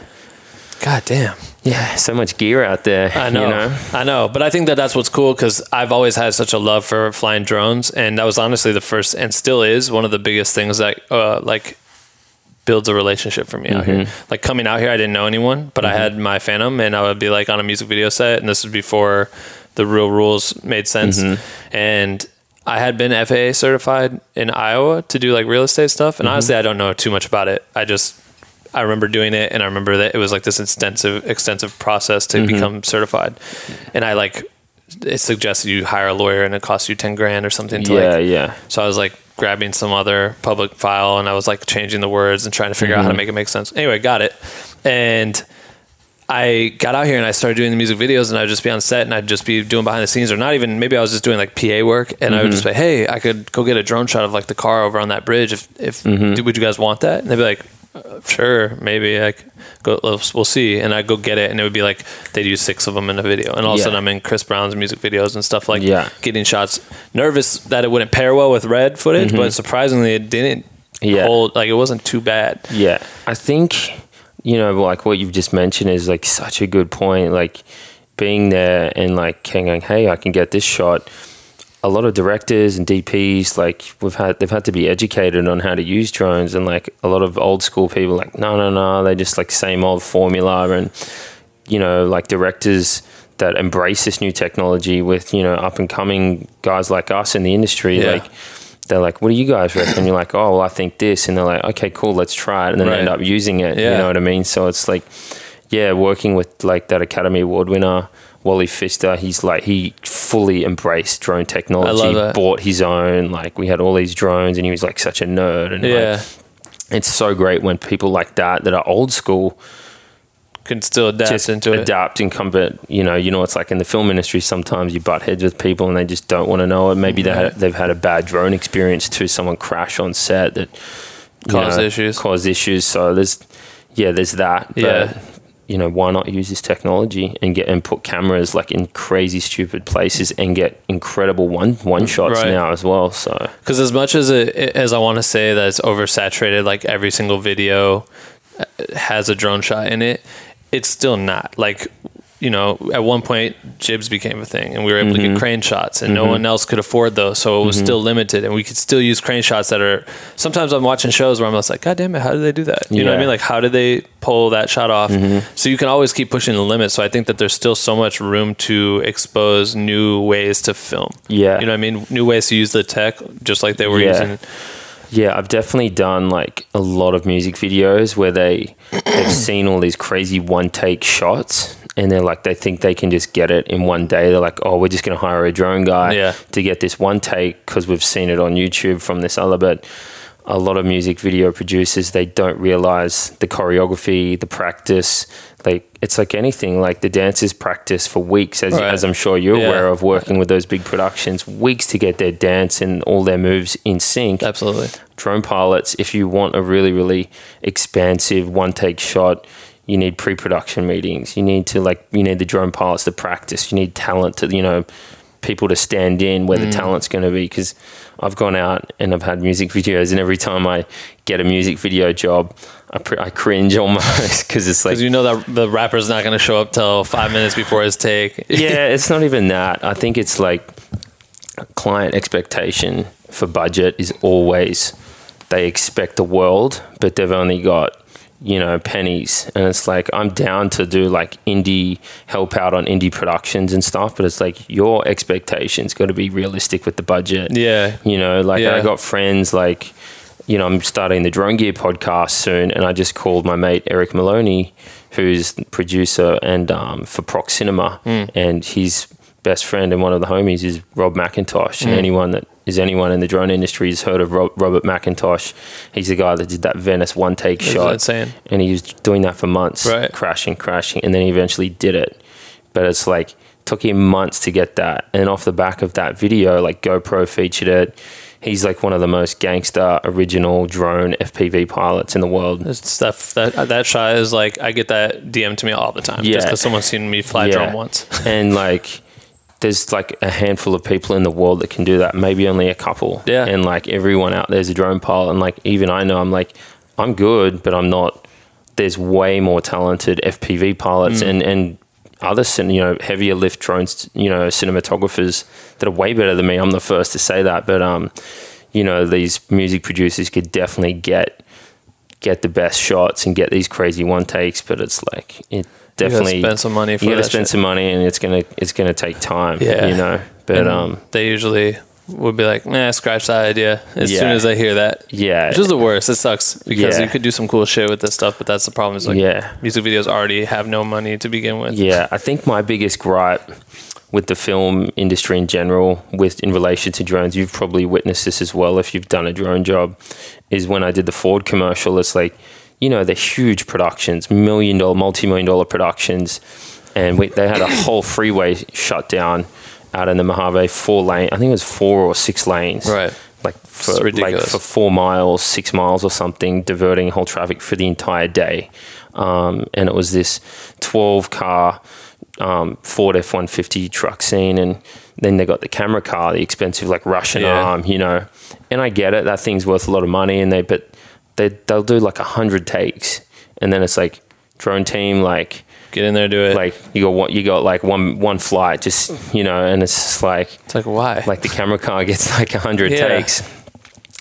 God damn.
Yeah, so much gear out there.
I know,
You know?
I know, but I think that that's what's cool because I've always had such a love for flying drones, and that was honestly the first, and still is one of the biggest things that uh, like builds a relationship for me out here.
Mm-hmm.
Like coming out here, I didn't know anyone, but I had my Phantom, and I would be like on a music video set, and this was before the real rules made sense,
Mm-hmm.
and. I had been FAA certified in Iowa to do like real estate stuff,
Mm-hmm.
and honestly, I don't know too much about it. I just I remember doing it, and I remember that it was like this extensive, extensive process
Mm-hmm.
to become certified. And I like it suggested you hire a lawyer, and it costs you ten grand or something. To
Yeah,
like,
yeah.
So I was like grabbing some other public file, and I was like changing the words and trying to figure out how
Mm-hmm.
to make it make sense. Anyway, got it, and I got out here and I started doing the music videos, and I'd just be on set and I'd just be doing behind the scenes, or not even maybe I was just doing like PA work, and I would just
Mm-hmm.
say, "Hey, I could go get a drone shot of like the car over on that bridge. If if
Mm-hmm.
would you guys want that?" And they'd be like, "Sure, maybe." I go, we'll see. And I'd go get it, and it would be like they'd use six of them in a video, and all of a sudden I'm in Chris Brown's music videos and stuff like
Yeah.
getting shots. Nervous that it wouldn't pair well with red footage, but surprisingly it didn't.
Mm-hmm. Yeah.
hold like it wasn't too bad.
Yeah, I think you know, like what you've just mentioned is like such a good point. Like being there and like going, hey, I can get this shot. A lot of directors and DPs, like we've had, they've had to be educated on how to use drones, and like a lot of old school people, like no, no, no, they just like same old formula, and you know, like directors that embrace this new technology with you know up and coming guys like us in the industry,
Yeah.
like they're like, "What do you guys reckon?" You're like, "Oh, well, I think this," and they're like, "Okay, cool, let's try it," and then
Right.
end up using it.
Yeah.
You know what I mean? So it's like, yeah, working with like that Academy Award winner. Wally Pfister, he's like he fully embraced drone technology.
It.
Bought his own. Like we had all these drones, and he was like such a nerd. And like,
Yeah,
it's so great when people like that that are old school
can still adapt
just
into it.
adapt and come but you know you know it's like in the film industry sometimes you butt heads with people and they just don't want to know it maybe they had, they've had a bad drone experience too someone crash on set that
Caused issues.
caused issues so there's yeah there's that
Yeah.
You know why not use this technology and get and put cameras like in crazy stupid places and get incredible one one shots
Right.
now as well so
Because as much as it, as I want to say that it's oversaturated, like every single video uh, has a drone shot in it, it's still not. Like, you know, at one point, jibs became a thing, and we were able to
Mm-hmm.
get crane shots, and no one else could afford those, so it was still limited, and we could still use crane shots that are. Sometimes I'm watching shows where I'm just like, God damn it, how did they do that? You know what I
Mm-hmm.
mean? Like, how did they pull that shot off? So you can always keep pushing the limit. So I think that there's still so much room to expose new ways to film.
Yeah.
you know what I mean? New ways to use the tech, just like they were
Yeah.
using.
Yeah, I've definitely done like a lot of music videos where they they've seen all these crazy one take shots and they're like they think they can just get it in one day. They're like, "Oh, we're just going to hire a drone guy
Yeah.
to get this one take because we've seen it on YouTube from this other." But a lot of music video producers they don't realize the choreography, the practice. Like it's like anything. Like the dancers practice for weeks, as,
Right.
as I'm sure you're
Yeah.
aware of, working with those big productions, weeks to get their dance and all their moves in sync
Absolutely.
drone pilots, if you want a really, really expansive one take shot, you need pre production meetings. You need to, like, you need the drone pilots to practice. You need talent to, you know, people to stand in where the mm. talent's going to be. Because I've gone out and I've had music videos, and every time I get a music video job, I, pr- I cringe almost because it's like,
Because you know that the rapper's not going to show up till five minutes before his take.
yeah, it's not even that. I think it's like client expectation for budget is always they expect the world, but they've only got you know pennies, and it's like I'm down to do like indie help out on indie productions and stuff, but it's like your expectations got to be realistic with the budget.
Yeah.
You know, like
Yeah.
I got friends like, you know, I'm starting the Drone Gear podcast soon, and I just called my mate Eric Maloney, who's producer and um, for Prox Cinema,
Hmm.
and his best friend and one of the homies is Rob McIntosh.
Hmm.
And anyone that is anyone in the drone industry has heard of Robert McIntosh. He's the guy that did that Venice one take
That's
shot,
insane.
and he was doing that for months,
Right.
crashing, crashing, and then he eventually did it. But it's like took him months to get that, and off the back of that video, like GoPro featured it. He's like one of the most gangster original drone FPV pilots in the world.
Stuff that that shot is like I get that DM to me all the time.
Yeah.
Just because someone's seen me fly
Yeah.
drone once.
and like there's like a handful of people in the world that can do that maybe only a couple
Yeah.
and like everyone out there's a drone pilot and like even i know i'm like i'm good but i'm not there's way more talented fpv pilots
Mm.
and and other you know heavier lift drones you know cinematographers that are way better than me i'm the first to say that but um you know these music producers could definitely get get the best shots and get these crazy one takes but it's like it definitely
spend some money for
you gotta spend
shit.
some money and it's gonna it's gonna take time
Yeah.
you know but
And
um
they usually would be like, "Nah, scratch that idea." As
Yeah.
soon as I hear that,
yeah
which is the worst. It sucks because
Yeah.
you could do some cool shit with this stuff, but that's the problem. Is like
Yeah.
music videos already have no money to begin with.
Yeah, I think my biggest gripe with the film industry in general, with in relation to drones, you've probably witnessed this as well if you've done a drone job, is when I did the Ford commercial. It's like, you know, they're huge productions, million dollar, multi million dollar productions. And we, they had a whole freeway shut down out in the Mojave, four lane, I think it was four or six lanes.
Right.
Like for, like for four miles, six miles or something, diverting whole traffic for the entire day. Um, and it was this 12 car um, Ford F 150 truck scene. And then they got the camera car, the expensive, like Russian
Yeah.
arm, you know. And I get it, that thing's worth a lot of money. And they, but they, they'll do like a hundred takes. And then it's like, drone team, like,
Get in there, do it.
like you got what you got like one one flight just you know and it's just like
it's like why?
like the camera car gets like a hundred
Yeah.
takes,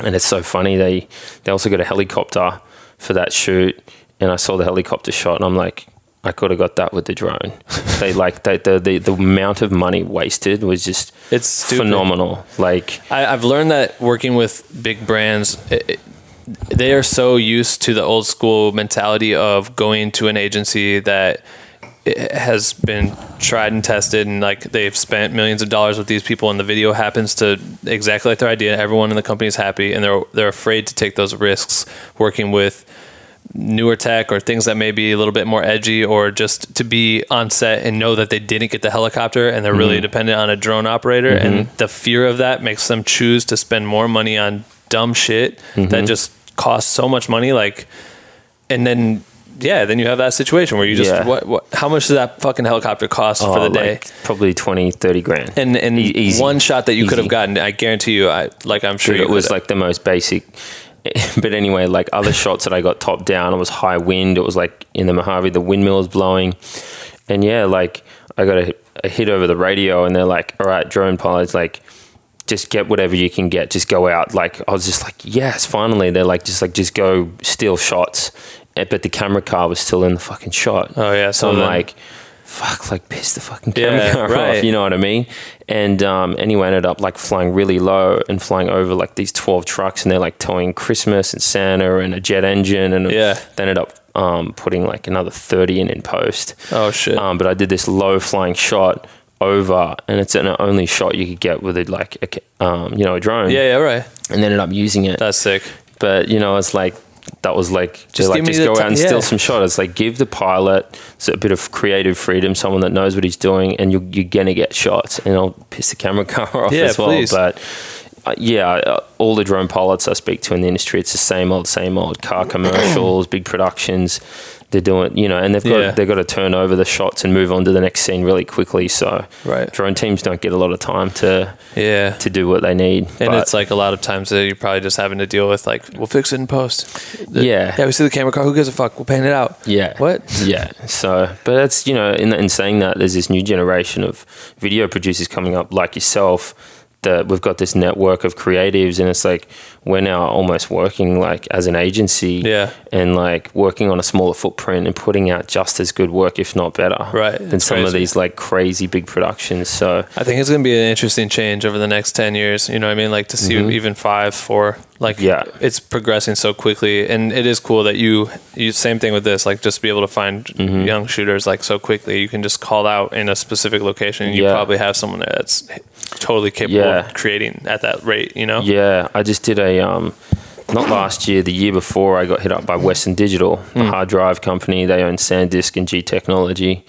and it's so funny. They they also got a helicopter for that shoot, and I saw the helicopter shot, and I'm like, I could have got that with the drone. they like they, the, the the amount of money wasted was just
It's stupid.
phenomenal. Like
I, I've learned that working with big brands, it, it- they are so used to the old school mentality of going to an agency that has been tried and tested, and like they've spent millions of dollars with these people, and the video happens to exactly like their idea. Everyone in the company is happy, and they're they're afraid to take those risks working with newer tech or things that may be a little bit more edgy or just to be on set and know that they didn't get the helicopter and they're really mm-hmm. dependent on a drone operator and mm-hmm. the fear of that makes them choose to spend more money on dumb shit that mm-hmm. just costs so much money like and then yeah then you have that situation where you just
Yeah.
what, what how much does that fucking helicopter cost for
oh,
the day
like, probably 20, 30 grand.
and and
easy.
one shot that you could have gotten i guarantee you i like i'm sure
Dude, it was like the most basic. But anyway, like other shots that I got top down, it was high wind. It was like in the Mojave, the windmill was blowing, and yeah, like I got a, a hit over the radio, and they're like, "All right, drone pilots, like." Just get whatever you can get. Just go out. Like I was just like, yes, finally. They're like, just like, just go steal shots. Eh, But the camera car was still in the fucking shot.
Oh, yeah,
So I'm
then-
like, fuck, like piss the fucking camera
Yeah,
car
right.
off. You know what I mean? And um, anyway, ended up like flying really low and flying over like these 12 trucks, and they're like towing Christmas and Santa and a jet engine, and
Yeah.
they ended up um, putting like another 30 in in post.
oh shit
Um, but I did this low flying shot over, and it's an only shot you could get with it like a, um, you know a drone.
yeah yeah right
and ended up using it.
that's sick
But you know, it's like that was like
Just
like just go
ti-
out and
yeah.
steal some shots. It's like give the pilot a bit of creative freedom, someone that knows what he's doing, and you're, you're gonna get shots. And I'll piss the camera car off
Yeah,
as well.
please.
But uh, yeah, uh, all the drone pilots I speak to in the industry, it's the same old, same old car commercials, big productions. They're doing, you know, and they've got
Yeah.
they've got to turn over the shots and move on to the next scene really quickly. So
Right.
drone teams don't get a lot of time to
yeah
to do what they need.
And it's like a lot of times that you're probably just having to deal with like, we'll fix it in post. The-
Yeah.
Yeah, we see the camera car. Who gives a fuck? We'll paint it out.
Yeah.
What?
Yeah. So, but that's, you know, in, in saying that, there's this new generation of video producers coming up like yourself that we've got this network of creatives and it's like we're now almost working like as an agency
Yeah.
and like working on a smaller footprint and putting out just as good work if not better
Right.
than
It's
some of these like crazy big productions so
I think it's going to be an interesting change over the next 10 years. You know what I mean? Like to see even five, four, like
Mm-hmm. Yeah.
it's progressing so quickly. And it is cool that you, you same thing with this, like just be able to find
Mm-hmm.
young shooters like so quickly. You can just call out in a specific location and you
Yeah.
probably have someone that's totally capable
Yeah.
of creating at that rate, you know?
Yeah, I just did a um, not last year, the year before. I got hit up by Western Digital, a hard drive company. They own SanDisk and G Technology.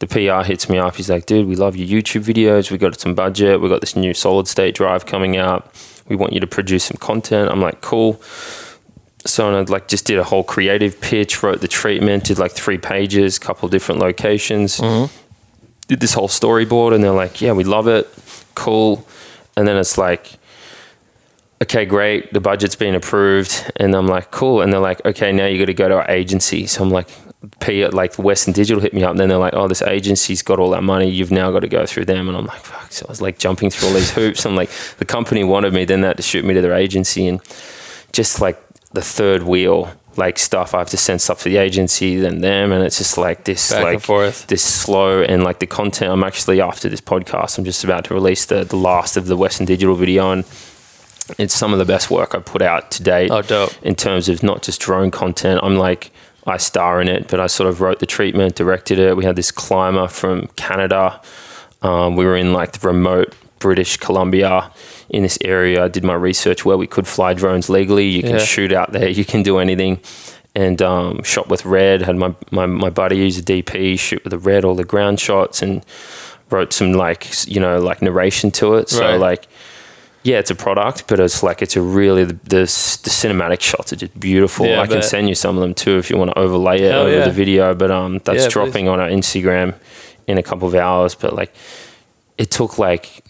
The PR hits me up. He's like, "Dude, we love your YouTube videos. We got some budget. We got this new solid state drive coming out. We want you to produce some content." I'm like, "Cool." So I like just did a whole creative pitch, wrote the treatment, did like three pages, couple different locations, did this whole storyboard, and they're like, "Yeah, we love it, cool." And then it's like, okay, great, the budget's been approved, and I'm like, cool. And they're like, okay, now you got to go to our agency. So I'm like, P like Western Digital hit me up, and then they're like, oh, this agency's got all that money. You've now got to go through them, and I'm like, fuck. So I was like jumping through all these hoops. I'm like, the company wanted me, then they had to shoot me to their agency, and just like the third wheel. Like stuff, I have to send stuff to the agency, then them, and it's just like this,
Back
like this slow and like the content. I'm actually after this podcast, I'm just about to release the the last of the Western Digital video, and it's some of the best work I've put out to date.
Oh, dope.
In terms of not just drone content, I'm like, I star in it, but I sort of wrote the treatment, directed it. We had this climber from Canada. Um, we were in like the remote British Columbia in this area. I did my research where we could fly drones legally. You can
Yeah.
shoot out there, you can do anything. and um, shot with red. Had my, my my buddy use a DP, shoot with the red, all the ground shots, and wrote some like you know like narration to it. So
Right.
like. Yeah, it's a product, but it's like it's a really the, the, the cinematic shots are just beautiful.
Yeah, I
I can send you some of them too if you want to overlay it
Hell
over
yeah.
the video. But um, that's
Yeah, please.
dropping on our Instagram in a couple of hours. But like, it took like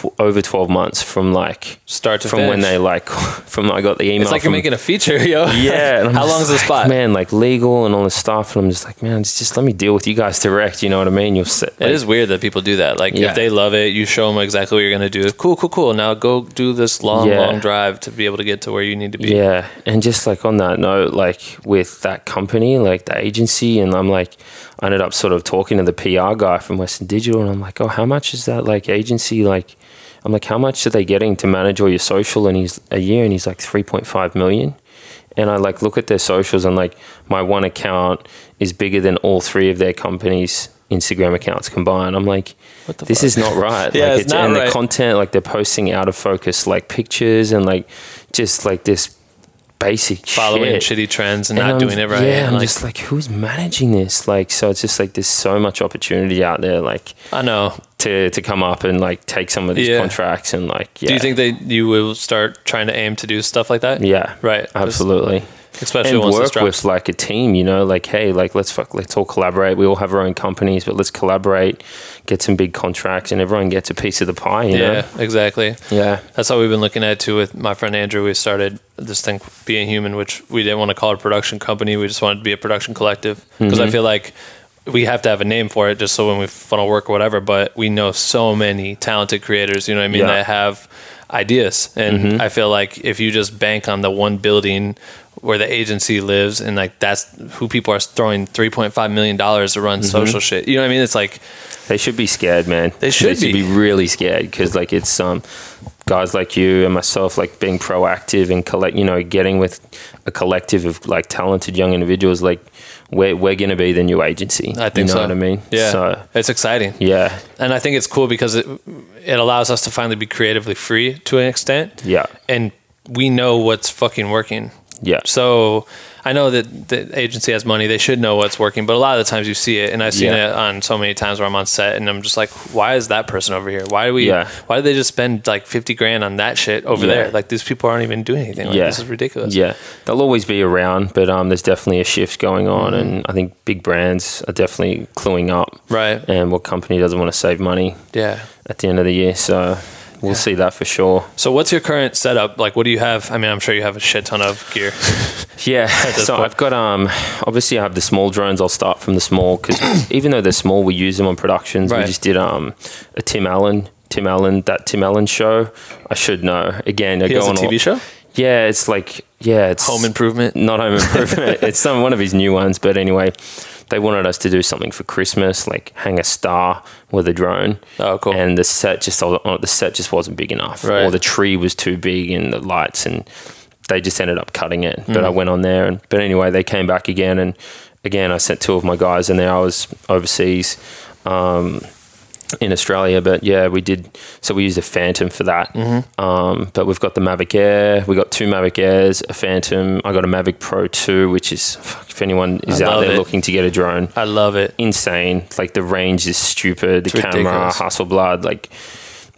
tw- over twelve months from like
Start to
from when they like from when I got the email.
It's like you're making a feature, yo.
yeah.
How long is the spot?
Man, like legal and all this stuff, and I'm just like, man, just, just let me deal with you guys direct. You know what I mean? You'll sit.
It is weird that people do that. Like
Yeah.
if they love it, you show them exactly what you're gonna do. Cool, cool, cool. Now go do this long,
Yeah.
long drive to be able to get to where you need to be.
Yeah, and just like on that note, like with that company, like the agency, and I'm like, I ended up sort of talking to the PR guy from Western Digital, and I'm like, oh, how much is that like agency like? I'm like, how much are they getting to manage all your social? And he's a year, and he's like 3.5 million. And I like look at their socials, and like my one account is bigger than all three of their companies' Instagram accounts combined. I'm like, this
fuck?
is not right.
Yeah,
like,
it's not
and
right.
the content, like they're posting out of focus, like pictures and like just like this basic
Following
shit.
shitty trends and,
And
not
I'm-
doing it right.
Yeah, I'm
like,
just like, who's managing this? Like, so it's just like there's so much opportunity out there, like
I know.
to to come up and like take some of these
Yeah.
contracts and like, yeah,
Do you think that you will start trying to aim to do stuff like that?
yeah,
Right. Just-
absolutely.
Especially
and work with like a team, you know, like hey, like let's fuck, let's all collaborate. We all have our own companies, but let's collaborate, get some big contracts, and everyone gets a piece of the pie. You
yeah,
know?
exactly.
yeah,
That's how we've been looking at it too with my friend Andrew. We started this thing, Being Human, which we didn't want to call it a production company. We just wanted to be a production collective because
Mm-hmm.
I feel like we have to have a name for it just so when we funnel work or whatever. But we know so many talented creators, you know what I mean,
Yeah. Mm-hmm.
that have ideas. And I feel like if you just bank on the one building where the agency lives and like that's who people are throwing $3.5 million to run
Mm-hmm.
social shit, you know what I mean? It's like,
They should be scared, man.
They should
be.
be.
really scared because, like, it's um, guys like you and myself, like, being proactive and collect, you know, getting with a collective of like talented young individuals. Like, we're we're gonna be the new agency.
I think
you know
so.
what I mean?
Yeah.
So
it's exciting.
yeah,
and I think it's cool because it it allows us to finally be creatively free to an extent,
yeah,
and we know what's fucking working.
Yeah.
So I know that the agency has money; they should know what's working. But a lot of the times you see it, and I've seen
Yeah.
it on so many times where I'm on set, and I'm just like, "Why is that person over here? Why do we?
Yeah.
Why did they just spend like fifty grand on that shit over
Yeah.
there? Like these people aren't even doing anything. Like,
yeah,
this is ridiculous.
Yeah, they'll always be around, but um, there's definitely a shift going on,
Mm-hmm.
and I think big brands are definitely cluing up.
Right.
And what company doesn't want to save money
Yeah.
at the end of the year? So we'll see that for sure.
So what's your current setup? Like, what do you have? I mean, I'm sure you have a shit ton of gear.
Yeah, so
point.
I've got um obviously I have the small drones. I'll start from the small because even though they're small, we use them on productions.
Right.
We just did um a Tim Allen, Tim Allen, that Tim Allen show. I should know. Again, I
He
go
has a
on
TV
all-
show,
Yeah, it's like yeah, it's
Home Improvement.
not home improvement. it's some one of his new ones. But anyway, they wanted us to do something for Christmas, like hang a star with a drone.
Oh, cool.
And the set just oh, the set just wasn't big enough,
Right.
or the tree was too big and the lights, and they just ended up cutting it. But
Hmm.
I went on there, and but anyway, they came back again, and again I sent two of my guys in there. I was overseas. Um, in Australia, but yeah, we did. So we used a Phantom for that.
Mm-hmm.
Um, but we've got the Mavic Air. We got two Mavic Airs, a Phantom. I got a Mavic Pro 2, which is if anyone is
I
out there
it.
looking to get a drone,
I love it.
insane. Like the range is stupid. The camera,
ridiculous.
Hasselblad, like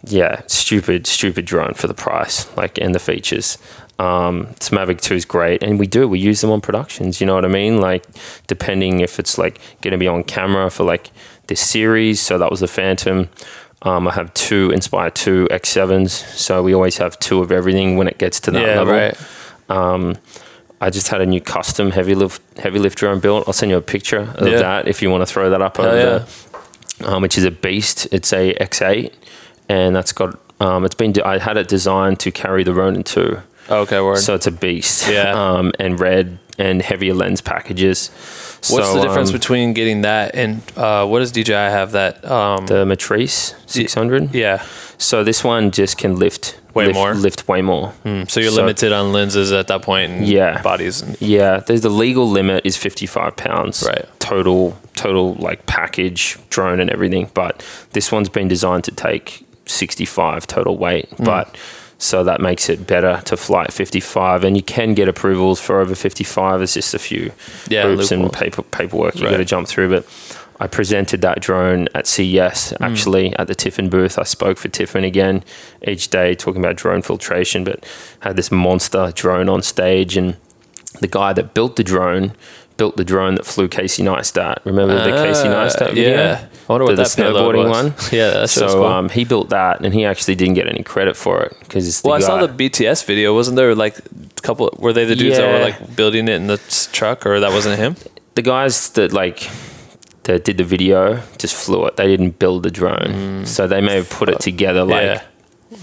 yeah, stupid, stupid drone for the price, like and the features. Um, Mavic 2 is great, and we do we use them on productions. You know what I mean? Like depending if it's like going to be on camera for like this series. So that was the Phantom. Um, I have two Inspire 2 X7s, so we always have two of everything when it gets to that
Yeah,
level.
right.
Um, I just had a new custom heavy lift heavy lift drone built. I'll send you a picture of
Yeah.
that if you want to throw that up
Hell
over
yeah.
there. Um, which is a beast. It's a X8, and that's got um, it's been. I had it designed to carry the Ronin 2,
Okay, word.
so it's a beast.
Yeah.
Um, and red and heavier lens packages.
What's
So,
the difference
um,
between getting that and uh, what does DJI have that? Um,
the Matrice 600?
yeah.
So this one just can lift
Way
lift,
more?
Lift way more.
Mm, So you're
So-
limited on lenses at that point and
Yeah.
bodies. And,
Yeah, there's the legal limit is 55 pounds.
Right.
Total, total like package, drone and everything. But this one's been designed to take 65 total weight.
Hmm.
But So that makes it better to fly at 55, and you can get approvals for over 55. It's just a few
Yeah,
hoops and paper, paperwork you
Right.
got to jump through. But I presented that drone at CES
Mm.
actually at the Tiffen booth. I spoke for Tiffen again each day talking about drone filtration, but had this monster drone on stage, and the guy that built the drone built the drone that flew Casey Neistat. Remember the Casey
Ah,
Neistat video?
yeah. I wonder what
the,
that
the snowboarding one.
Yeah, that shit was
so
cool.
um, he built that, and he actually didn't get any credit for it because
Well, I saw the BTS video. Wasn't there like a couple? Were they the dudes that were like building it in the truck, or that wasn't him?
the guys that like that did the video just flew it. They didn't build the drone, so they may have put it together like
Mm. Yeah.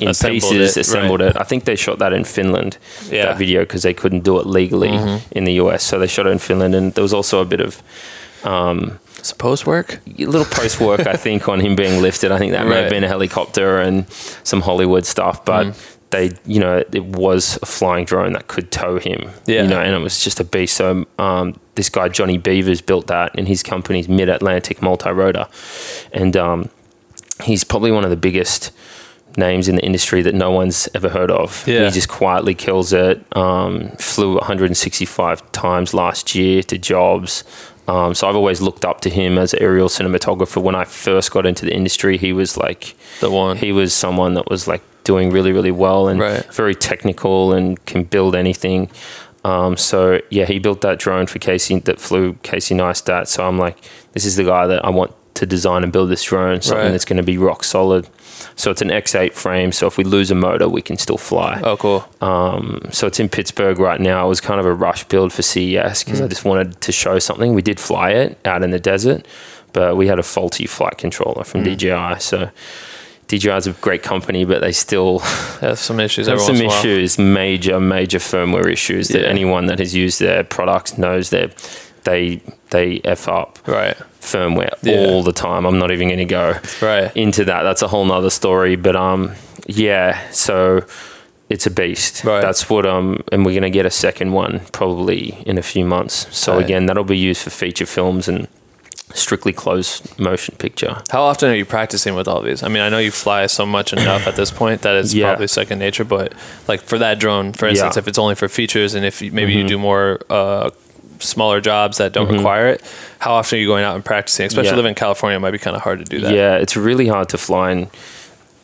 In
Assembled
pieces,
it,
assembled
right.
it. I think they shot that in Finland.
Yeah. Mm-hmm.
that video because they couldn't do it legally in the US, so they shot it in Finland, and there was also a bit of. Um,
It's post work.
a little post work, I think, on him being lifted. I think that may have been a helicopter and some Hollywood stuff, but
Mm.
they, you know, it was a flying drone that could tow him.
Yeah.
You know, and it was just a beast. So um, this guy Johnny Beavers built that, in his company's Mid Atlantic Multi Rotor, and um, he's probably one of the biggest names in the industry that no one's ever heard of.
Yeah.
He just quietly kills it. Um, flew 165 times last year to jobs. Um, so I've always looked up to him as an aerial cinematographer. When I first got into the industry, he was like
The one.
he was someone that was like doing really really well and
Right.
very technical and can build anything. Um, so yeah, he built that drone for Casey that flew Casey Neistat. So I'm like, this is the guy that I want to design and build this drone, something
Right.
that's going to be rock solid. So it's an X8 frame. So if we lose a motor, we can still fly.
oh, cool.
Um, so it's in Pittsburgh right now. It was kind of a rush build for CES because I
Mm.
just wanted to show something. We did fly it out in the desert, but we had a faulty flight controller
Mm.
from DJI. So DJI is a great company, but they still
Have some issues.
have some issues, major, major firmware issues that anyone that has used their products knows that they they f up
Right.
firmware
Yeah.
all the time. I'm not even going to go
Right.
into that. That's a whole nother story. But um, yeah. So it's a beast.
Right.
That's what um, and we're gonna get a second one probably in a few months. So
Right.
again, that'll be used for feature films and strictly closed motion picture.
How often are you practicing with all these? I mean, I know you fly so much enough at this point that it's
Yeah.
probably second nature. But like for that drone, for instance,
Yeah.
if it's only for features and if you, maybe you
Mhm.
do more uh, smaller jobs that don't
Mhm.
require it, how often are you going out and practicing? Especially
Yeah.
living in California, it might be kind of hard to do that.
Yeah, it's really hard to fly in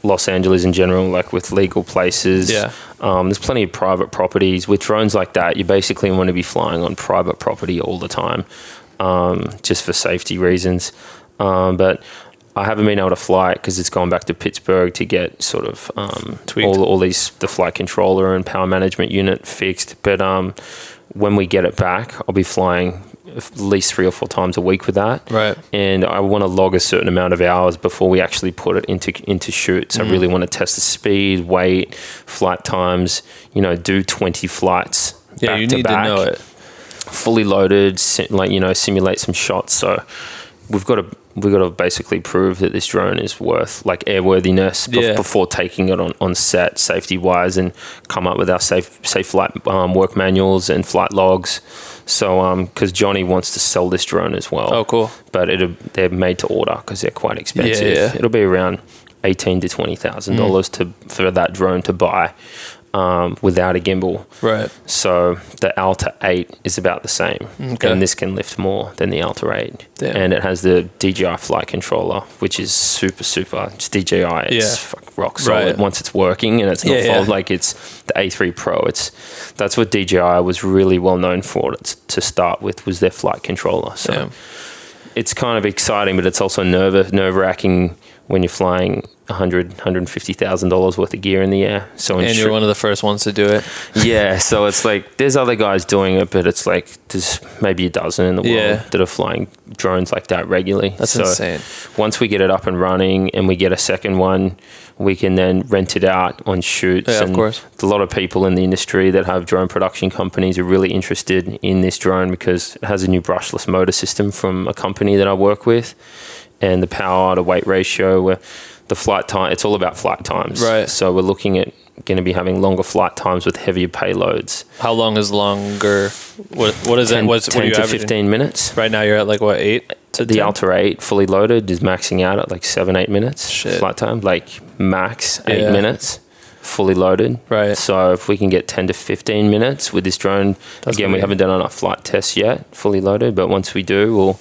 Los Angeles in general, like with legal places.
Yeah.
Um, there's plenty of private properties. With drones like that, you basically want to be flying on private property all the time, um, just for safety reasons. Um, but I haven't been able to fly it because it's gone back to Pittsburgh to get sort of um, all, all these the flight controller and power management unit fixed. But um, when we get it back, I'll be flying at least three or four times a week with that
Right.
and I want to log a certain amount of hours before we actually put it into into shoots.
Mm.
I really want to test the speed, weight, flight times. You know, do twenty flights.
Yeah,
back
you
to
need
back,
to know it.
Fully loaded, like you know, simulate some shots. So we've got to we've got to basically prove that this drone is worth like airworthiness
Yeah.
before taking it on, on set, safety wise, and come up with our safe safe flight um, work manuals and flight logs. So, because Johnny wants to sell this drone as well
Oh, cool.
but it they're made to order because they're quite expensive.
Yeah, yeah.
It'll be around eighteen to twenty thousand dollars to for that drone to buy um, without a gimbal.
Right.
So the Alta Eight is about the same,
Okay.
and this can lift more than the Alta Eight.
Damn.
And it has the DJI flight controller, which is super super. It's DJI. It's
Yeah.
rock solid
Right.
once it's working, and it's not
Yeah, yeah.
like it's the A3 Pro. It's that's what DJI was really well known for to, to start with was their flight controller. So it's kind of exciting, but it's also nerve nerve wracking when you're flying 100 150000 dollars worth of gear in the air. So
And you're one of the first ones to do it.
yeah, so it's like there's other guys doing it, but it's like there's maybe a dozen in the world
Yeah.
that are flying drones like that regularly.
That's
So
insane.
Once we get it up and running and we get a second one, we can then rent it out on shoots.
Yeah, of course.
A lot of people in the industry that have drone production companies are really interested in this drone because it has a new brushless motor system from a company that I work with, and the power to weight ratio. Where the flight time, it's all about flight times.
Right.
So we're looking at going to be having longer flight times with heavier payloads.
How long is longer? What What is
10,
that? What's,
10
what
to
averaging?
15 minutes.
Right now, you're at like what eight to
The
10?
Alta 8 fully loaded is maxing out at like seven, eight minutes
Shit.
flight time, like max eight
Yeah.
minutes. fully loaded.
Right.
So if we can get 10 to 15 minutes with this drone,
That's
again, we haven't done enough flight tests yet, fully loaded. But once we do, we'll,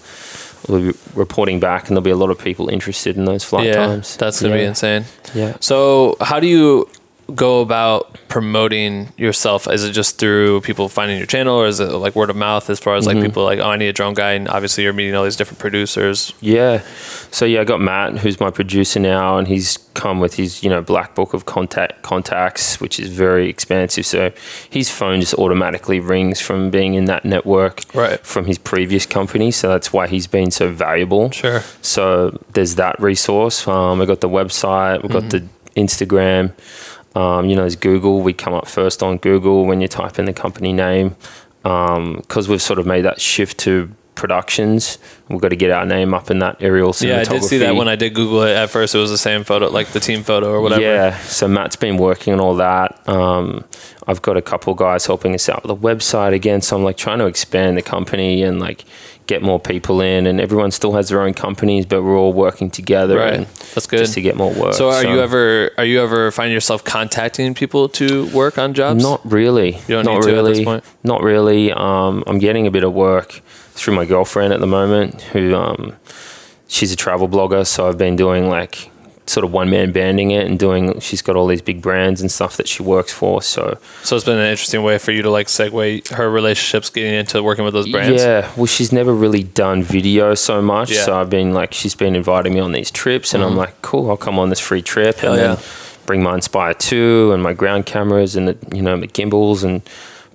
we'll be reporting back, and there'll be a lot of people interested in those flight
yeah,
times.
that's gonna be insane.
Yeah.
So, how do you go about promoting yourself? Is it just through people finding your channel, or is it like word of mouth? As far as
Mm-hmm.
like people like, oh, I need a drone guy, and obviously you're meeting all these different producers.
Yeah. So yeah, I got Matt, who's my producer now, and he's come with his you know black book of contact contacts, which is very expansive. So his phone just automatically rings from being in that network
Right.
from his previous company. So that's why he's been so valuable.
Sure.
So there's that resource. Um, I got the website. We've got the Instagram. Um, you know, there's Google. We come up first on Google when you type in the company name because we've sort of made that shift to productions. We've got to get our name up in that aerial cinematography.
Yeah, I did see that when I did Google it. At first, it was the same photo, like the team photo or whatever.
Yeah, so Matt's been working on all that. Um, I've got a couple guys helping us out with the website again. So I'm like trying to expand the company and like get more people in. And everyone still has their own companies, but we're all working together.
Right.
and
That's good.
Just to get more work.
So, are you ever are you ever finding yourself contacting people to work on jobs?
Not really.
You don't
not
need to at
really.
this point?
Not really. Um, I'm getting a bit of work through my girlfriend at the moment, who um, she's a travel blogger. So I've been doing like sort of one man banding it and doing. She's got all these big brands and stuff that she works for. So
So it's been an interesting way for you to like segue her relationships getting into working with those brands.
Yeah, well, she's never really done video so much.
Yeah. Mm-hmm.
So I've been like, she's been inviting me on these trips, and I'm like, cool, I'll come on this free trip
Hell
and
yeah.
then bring my Inspire 2 and my ground cameras and the, you know, the gimbals and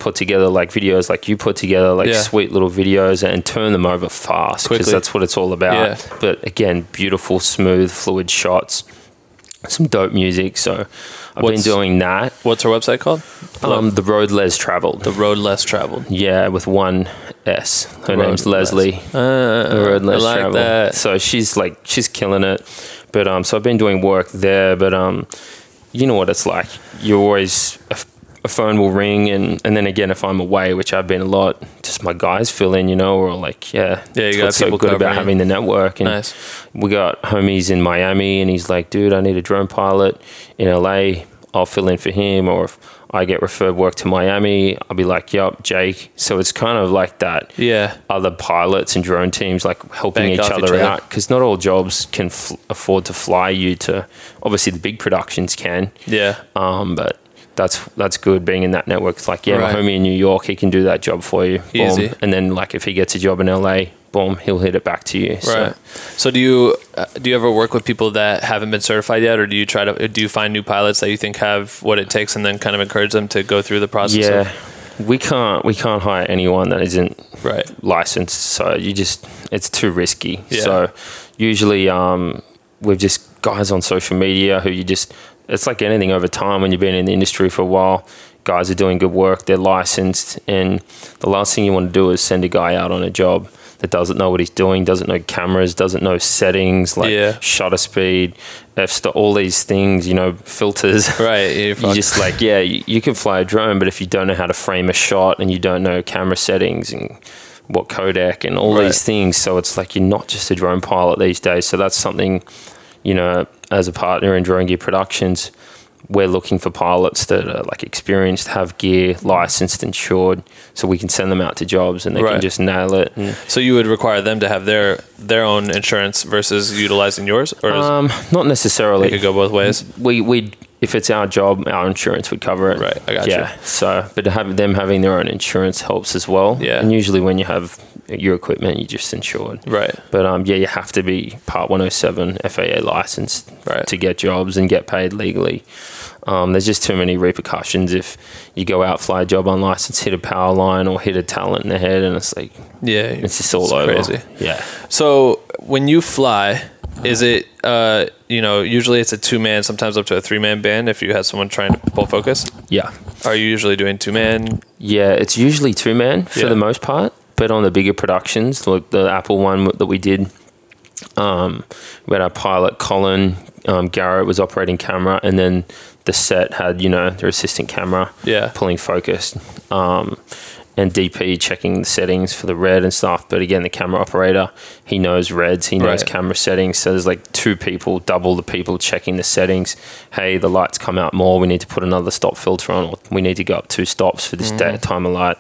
put together like videos like you put together, like
Yeah.
sweet little videos and turn them over fast because that's what it's all about.
Yeah.
But again, beautiful, smooth, fluid shots, some dope music. So I've
What's-
been doing that.
What's her website called?
Um, the road less traveled.
the Road Less Traveled.
Yeah, with one S. Her
Road
name's. Leslie.
Uh,
The road less
like
travel.
that.
So she's like she's killing it. But um, so I've been doing work there. But um, you know what it's like. You're always a, phone will ring, and and then again if I'm away, which I've been a lot, just my guys fill in, you know, or like yeah,
Yeah, you got
what's so
people
good about having the network. And
Nice.
we got homies in Miami, and he's like, dude, I need a drone pilot in LA. I'll fill in for him, or if I get referred work to Miami, I'll be like, yup, Jake. So it's kind of like that
Yeah.
other pilots and drone teams like helping
Bank
each other,
each
out because not all jobs can f- afford to fly you to obviously the big productions can
Yeah.
um, but that's that's good being in that network it's like yeah
Right.
my homie in New York he can do that job for you Boom.
Easy.
and then like if he gets a job in LA boom he'll hit it back to you So-
Right. So do you uh, do you ever work with people that haven't been certified yet, or do you try to do you find new pilots that you think have what it takes, and then kind of encourage them to go through the process?
yeah
Of,
we can't we can't hire anyone that isn't
right.
licensed so you just it's too risky
Yeah.
so usually um we've just guys on social media who you just it's like anything over time when you've been in the industry for a while guys are doing good work they're licensed and the last thing you want to do is send a guy out on a job that doesn't know what he's doing doesn't know cameras doesn't know settings like
Yeah.
shutter speed f stop all these things you know filters
Right. You're
just like yeah you, you can fly a drone but if you don't know how to frame a shot and you don't know camera settings and what codec and all
Right.
these things so it's like you're not just a drone pilot these days so that's something you know as a partner in drone gear productions we're looking for pilots that are like experienced have gear licensed insured so we can send them out to jobs and they
Right.
can just nail it and
So you would require them to have their their own insurance versus utilizing yours, or
um not
it could go both ways?
we we if it's our job, our insurance would cover it.
Right, I got you.
yeah. So, but to have them having their own insurance helps as well.
Yeah.
And usually, when you have your equipment, you're just insured.
Right.
But um, yeah, you have to be Part 107 FAA licensed
Right.
to get jobs and get paid legally. Um, there's just too many repercussions if you go out, fly a job unlicensed, hit a power line or hit a talent in the head, and it's like
Yeah.
it's just all
It's
over.
crazy.
Yeah.
So when you fly, is it uh you know usually it's a two man, sometimes up to a three man band if you have someone trying to pull focus.
Yeah.
Are you usually doing two man?
Yeah, it's usually two man for
Yeah.
the most part, but on the bigger productions, like the Apple one that we did, um, we had our pilot Colin um, Garrett was operating camera, and then the set had you know their assistant camera,
Yeah.
pulling focus, um, and DP checking the settings for the red and stuff. But again, the camera operator, he knows reds, he knows
Right.
camera settings. So there's like two people, double the people checking the settings. Hey, the lights come out more. We need to put another stop filter on, or we need to go up two stops for this day, time of light.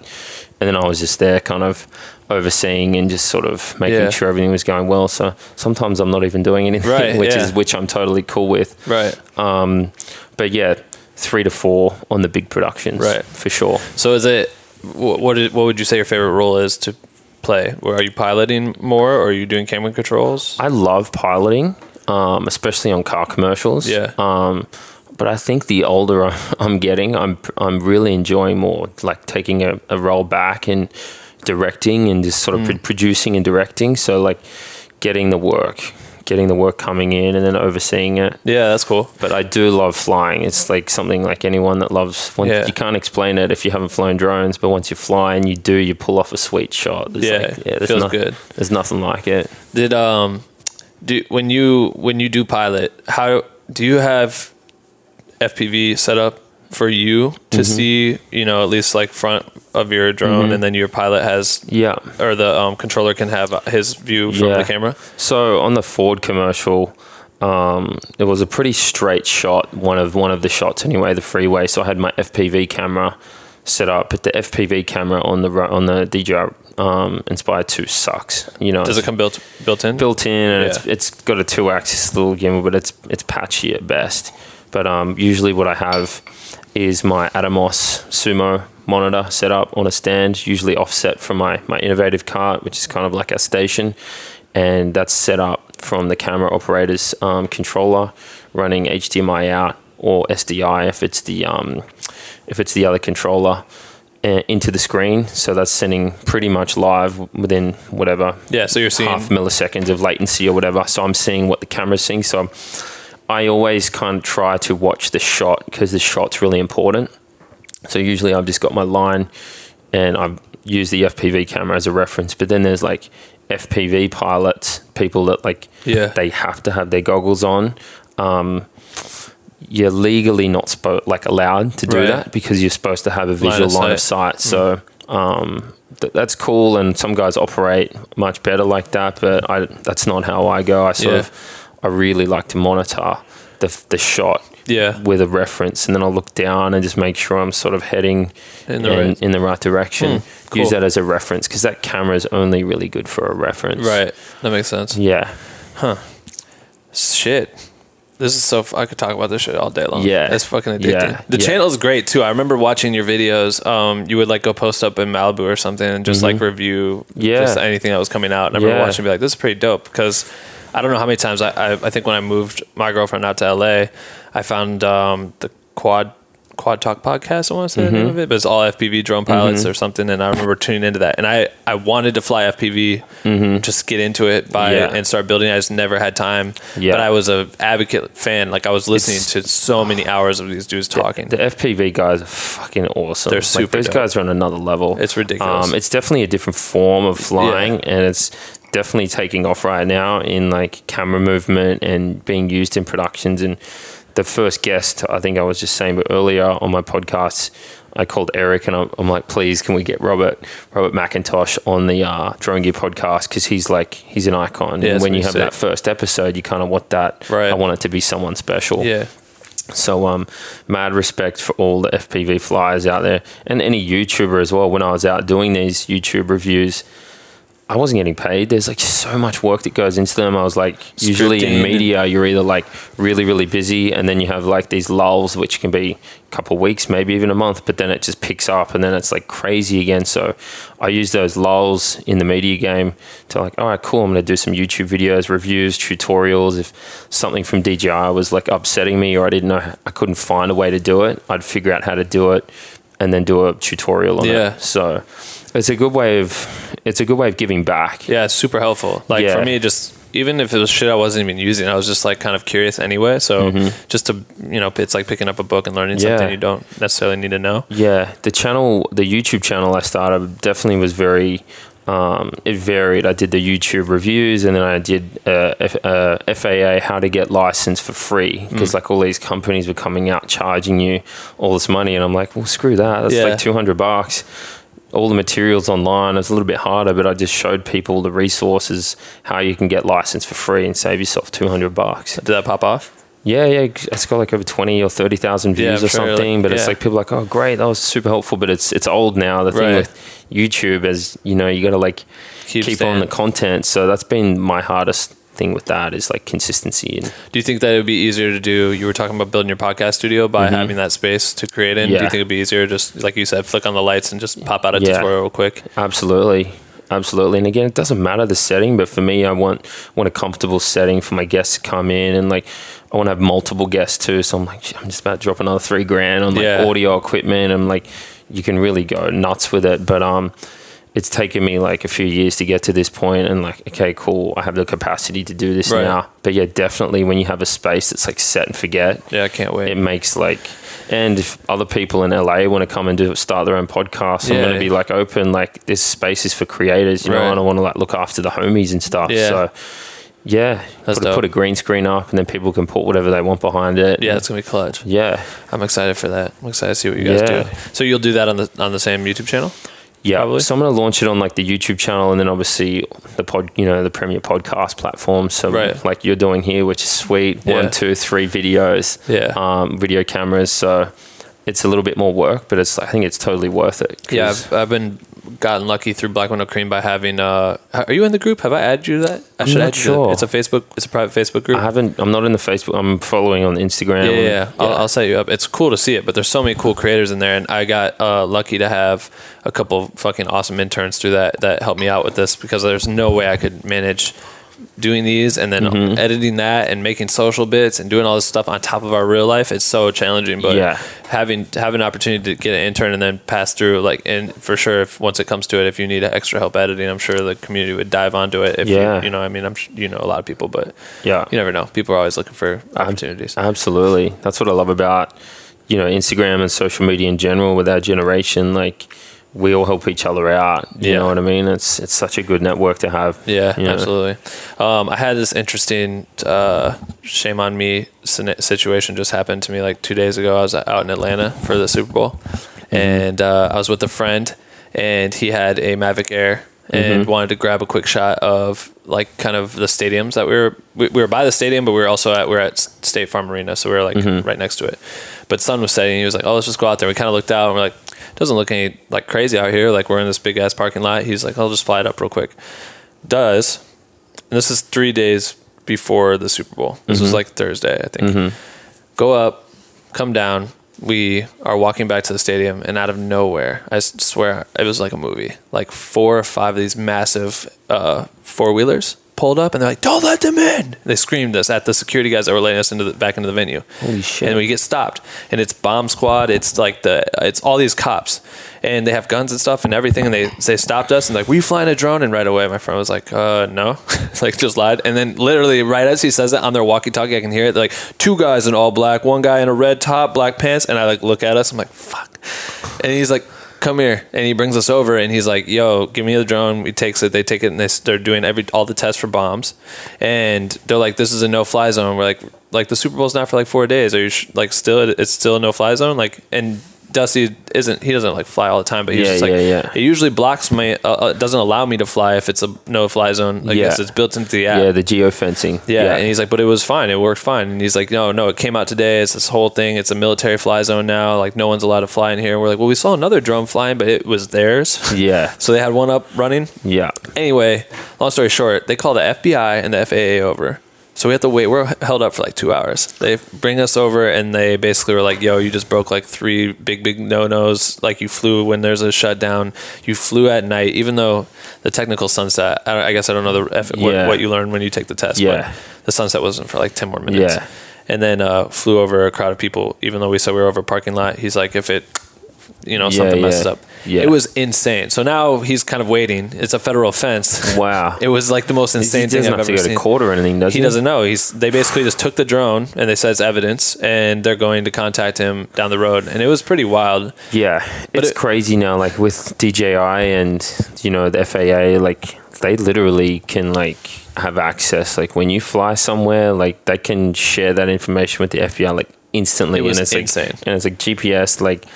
And then I was just there, kind of overseeing and just sort of making
Yeah.
sure everything was going well. So sometimes I'm not even doing anything,
Right,
which
yeah.
is which I'm totally cool with.
Right.
Um, but yeah, three to four on the big productions,
Right.
for sure.
So is it wh- what is, what would you say your favorite role is to play? Or are you piloting more or are you doing camera controls?
I love piloting, um, especially on car commercials.
Yeah.
Um, but I think the older I'm getting, I'm I'm really enjoying more like taking a, a role back and directing and just sort of
Mm.
pro- producing and directing. So like getting the work, getting the work coming in and then overseeing it.
yeah, that's cool.
But I do love flying. It's like something like anyone that loves.
Yeah.
You can't explain it if you haven't flown drones, but once you fly and you do, you pull off a sweet shot. There's
Yeah,
like, there's
feels
no-
good.
There's nothing like it.
Did um do when you when you do pilot, how do you have FPV setup for you to
Mm-hmm.
see, you know, at least like front of your drone and then your pilot has
Yeah.
or the um, controller can have his view from
Yeah.
the camera?
So on the Ford commercial, um, it was a pretty straight shot. One of one of the shots anyway, the freeway. So I had my FPV camera set up, but the FPV camera on the on the DJI um, Inspire Two sucks. You know,
Does it come built built in?
built in and it's it's got a two axis little gimbal, but it's it's patchy at best. But um, usually what I have is my Atomos Sumo monitor set up on a stand, usually offset from my my Inovativ cart, which is kind of like a station, and that's set up from the camera operator's um, controller, running HDMI out or SDI if it's the um, if it's the other controller. uh, Into the screen, so that's sending pretty much live within whatever
Yeah, so you're seeing
half milliseconds of latency or whatever. So I'm seeing what the camera's seeing. So I'm, I always kind of try to watch the shot because the shot's really important. So usually I've just got my line and I've used the FPV camera as a reference. But then there's like FPV pilots, people that like
Yeah.
they have to have their goggles on. Um, you're legally not spo- like allowed to do
Right.
that because you're supposed to have a
Line
visual
of
line of
sight. Mm.
So um, th- that's cool, and some guys operate much better like that. But I, that's not how I go. I sort
Yeah.
of I really like to monitor the the shot
Yeah.
with a reference, and then I'll look down and just make sure I'm sort of heading
In the right-
in the right direction.
Hmm, cool.
Use that as a reference because that camera is only really good for a reference.
Right. That makes sense.
Yeah. Huh.
Shit. This is so. F- I could talk about this shit all day long.
Yeah.
it's fucking addicting.
Yeah.
The
Yeah.
channel's great too. I remember watching your videos. Um, you would like go post up in Malibu or something and just like review
Mm-hmm. Yeah.
just anything that was coming out. And I remember
Yeah.
watching and be like, this is pretty dope because I don't know how many times I, I I think when I moved my girlfriend out to LA, I found um the quad quad talk podcast. I want to say the name
Mm-hmm.
of it, but it's all FPV drone pilots or something. And I remember tuning into that, and I I wanted to fly FPV, just get into it, buy
Mm-hmm. Yeah.
it, and start building. I just never had time.
Yeah.
But I was a advocate fan. Like I was listening
It's-
to so many hours of these dudes talking.
The FPV guys are fucking awesome.
They're
Like,
super
those
dope.
guys are on another level.
It's ridiculous.
Um, it's definitely a different form of flying, and it's definitely taking off right now in like camera movement and being used in productions. And the first guest, I think I was just saying but earlier on my podcast, I called Eric and I'm, I'm like, please, can we get Robert Robert McIntosh on the uh, Drone Gear podcast because he's like he's an icon.
Yeah,
and when you have that first episode, you kind of want that.
Right.
I want it to be someone special.
yeah.
So um, mad respect for all the FPV flyers out there and any YouTuber as well. When I was out doing these YouTube reviews, I wasn't getting paid. There's like so much work that goes into them. I was like, usually in media, you're either like really, really busy, and then you have like these lulls, which can be a couple of weeks, maybe even a month, but then it just picks up, and then it's like crazy again. So I use those lulls in the media game to like, all right, cool. I'm going to do some YouTube videos, reviews, tutorials. If something from DJI was like upsetting me, or I didn't know, I couldn't find a way to do it, I'd figure out how to do it, and then do a tutorial on
Yeah.
it. So it's a good way of it's a good way of giving back.
Yeah, it's super helpful. Like
Yeah.
for me, just even if it was shit I wasn't even using, I was just like kind of curious anyway. So just to you know, it's like picking up a book and learning
Mm-hmm. Yeah.
something you don't necessarily need to know.
Yeah, the channel, the YouTube channel I started definitely was very. Um, it varied. I did the YouTube reviews, and then I did uh, F, uh, FAA how to get licensed for free
Mm.
because like all these companies were coming out charging you all this money, and I'm like, well, screw that. That's
Yeah.
like two hundred bucks. All the materials online. It's a little bit harder, but I just showed people the resources, how you can get licensed for free and save yourself 200 bucks.
Did that pop off?
Yeah, yeah, it's got like over twenty or thirty thousand views
I'm
or
sure,
something.
like-
but it's like people are like, oh, great, that was super helpful. But it's it's old now. The thing
Right.
with YouTube is, you know, you got to like
Keep
keep, on the content. So that's been my hardest thing with that is like consistency. And
Do you think that it would be easier to do? You were talking about building your podcast studio by having that space to create in. Do you
Mm-hmm.
Think it'd be easier just like you said, flick on the lights and just pop out a
Yeah.
tutorial real quick?
Absolutely. Absolutely. And again, it doesn't matter the setting, but for me, I want want a comfortable setting for my guests to come in and like I want to have multiple guests too. So I'm like, I'm just about to drop another three grand on like
Yeah.
audio equipment. and like, you can really go nuts with it. But um, it's taken me like a few years to get to this point and like, okay, cool, I have the capacity to do this
Right.
now. But yeah, definitely when you have a space that's like set and forget,
Yeah, I can't wait.
it makes like and if other people in LA want to come and do start their own podcast, I'm going to be like open. Like this space is for creators, you know. And I want to like look after the homies and stuff.
Yeah.
So yeah, put,
dope.
put a green screen up, and then people can put whatever they want behind it.
yeah, it's gonna be clutch.
yeah,
I'm excited for that. I'm excited to see what you guys
Yeah.
do. So you'll do that on the on the same YouTube channel?
Yeah.
Probably.
So I'm going to launch it on like the YouTube channel, and then obviously the pod, you know, the Premier Podcast platform. So
Right.
like you're doing here, which is sweet.
Yeah.
One, two, three videos.
Yeah.
Um, video cameras. So. It's a little bit more work, but it's I think it's totally worth it.
Yeah, I've, I've been gotten lucky through Black with No Cream by having. Uh, are you in the group? Have I added you to that? I
I'm
should add you to It's a Facebook. It's a private Facebook group.
I haven't. I'm not in the Facebook. I'm following on Instagram.
Yeah, yeah, yeah. I'll, I'll set you up. It's cool to see it, but there's so many cool creators in there, and I got uh, lucky to have a couple fucking awesome interns through that that helped me out with this because there's no way I could manage doing these and then
Mm-hmm.
editing that and making social bits and doing all this stuff on top of our real life. It's so challenging, but
Yeah.
having having an opportunity to get an intern and then pass through like and for sure if once it comes to it if you need extra help editing i'm sure the community would dive onto it if
Yeah.
you, you know i mean i'm you know a lot of people but
Yeah.
you never know people are always looking for opportunities
Absolutely. That's what I love about, you know, Instagram and social media in general with our generation. Like, we all help each other out. You
Yeah.
know what I mean? It's it's such a good network to have.
Yeah,
you know?
absolutely. Um, I had this interesting uh, shame on me situation just happened to me like two days ago. I was out in Atlanta for the Super Bowl, and uh, I was with a friend, and he had a Mavic Air and wanted to grab a quick shot of like kind of the stadiums that we were we, we were by the stadium, but we were also at we are at State Farm Arena, so we were like right next to it. But sun was setting. He was like, "Oh, let's just go out there." We kind of looked out, and we're like, "Doesn't look any like crazy out here. Like we're in this big ass parking lot." He's like, "I'll just fly it up real quick." Does and this is three days before the Super Bowl. This was like Thursday, I think. Go up, come down. We are walking back to the stadium, and out of nowhere, I swear it was like a movie. Like four or five of these massive uh, four wheelers pulled up, and they're like, "Don't let them in!" They screamed us at the security guys that were letting us into the back into the venue.
Holy shit.
And we get stopped, and it's bomb squad. It's like the it's all these cops, and they have guns and stuff and everything. And they they stopped us and like, "Were you flying a drone?" And right away, my friend was like, "Uh, no," like just lied. And then literally right as he says it on their walkie-talkie, I can hear it. They're like two guys in all black, one guy in a red top, black pants, and I like look at us. I'm like, "Fuck," and he's like. Come here, and he brings us over, and he's like, "Yo, give me the drone." He takes it. They take it, and they, they're doing every all the tests for bombs, and they're like, "This is a no-fly zone." We're like, "Like the Super Bowl's not for like four days. Are you sh- like still? It's still a no-fly zone." Like, and Dusty isn't. He doesn't like fly all the time, but he's
Yeah,
just like,
yeah, yeah.
it usually blocks my. Uh, uh, doesn't allow me to fly if it's a no-fly zone. I
Yeah.
guess it's built into the app.
Yeah, the geofencing.
Yeah, and he's like, but it was fine. It worked fine. And he's like, no, no, it came out today. It's this whole thing. It's a military fly zone now. Like, no one's allowed to fly in here. We're like, well, we saw another drone flying, but it was theirs.
yeah,
So they had one up running.
yeah.
Anyway, long story short, they call the FBI and the FAA over. So we have to wait. We're held up for like two hours. They bring us over and they basically were like, yo, you just broke like three big, big no nos. Like you flew when there's a shutdown. You flew at night, even though the technical sunset, I, I guess I don't know the F, what, what you learn when you take the test.
Yeah.
But the sunset wasn't for like 10 more minutes.
Yeah.
And then uh, flew over a crowd of people, even though we said we were over a parking lot. He's like, if it, you know,
Yeah,
something messes
yeah.
up.
Yeah.
It was insane. So now he's kind of waiting. It's a federal offense.
Wow.
It was like the most
he
insane thing
doesn't
I've
to go
seen.
to court or anything, does he?
he doesn't know. He's they basically just took the drone and they said it's evidence and they're going to contact him down the road. And it was pretty wild.
Yeah,
But
it's
it-
crazy now. Like with DJI and you know the FAA, like they literally can like have access. Like when you fly somewhere, like they can share that information with the FBI like instantly.
It was
and it's
insane.
Like, and it's like GPS. Like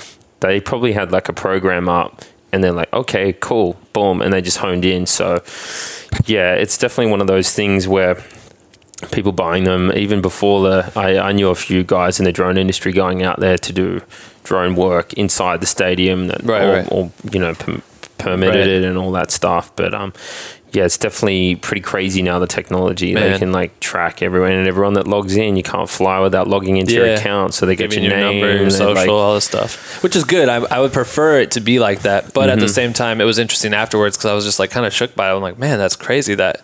they probably had like a program up. and they're like, okay, cool, boom, and they just honed in. So yeah, it's definitely one of those things where people buying them even before the I, I knew a few guys in the drone industry going out there to do drone work inside the stadium that
Right,
all,
right.
all, you know per, permitted
Right.
it and all that stuff but um yeah it's definitely pretty crazy now the technology they can like track everyone and everyone that logs in you can't fly without logging into your account so they get your,
your
name
number, your
and,
social,
like-
all this stuff, which is good. I, I would prefer it to be like that, but at the
Mm-hmm.
same time, it was interesting afterwards because I was just like kind of shook by it. I'm like, man, that's crazy that.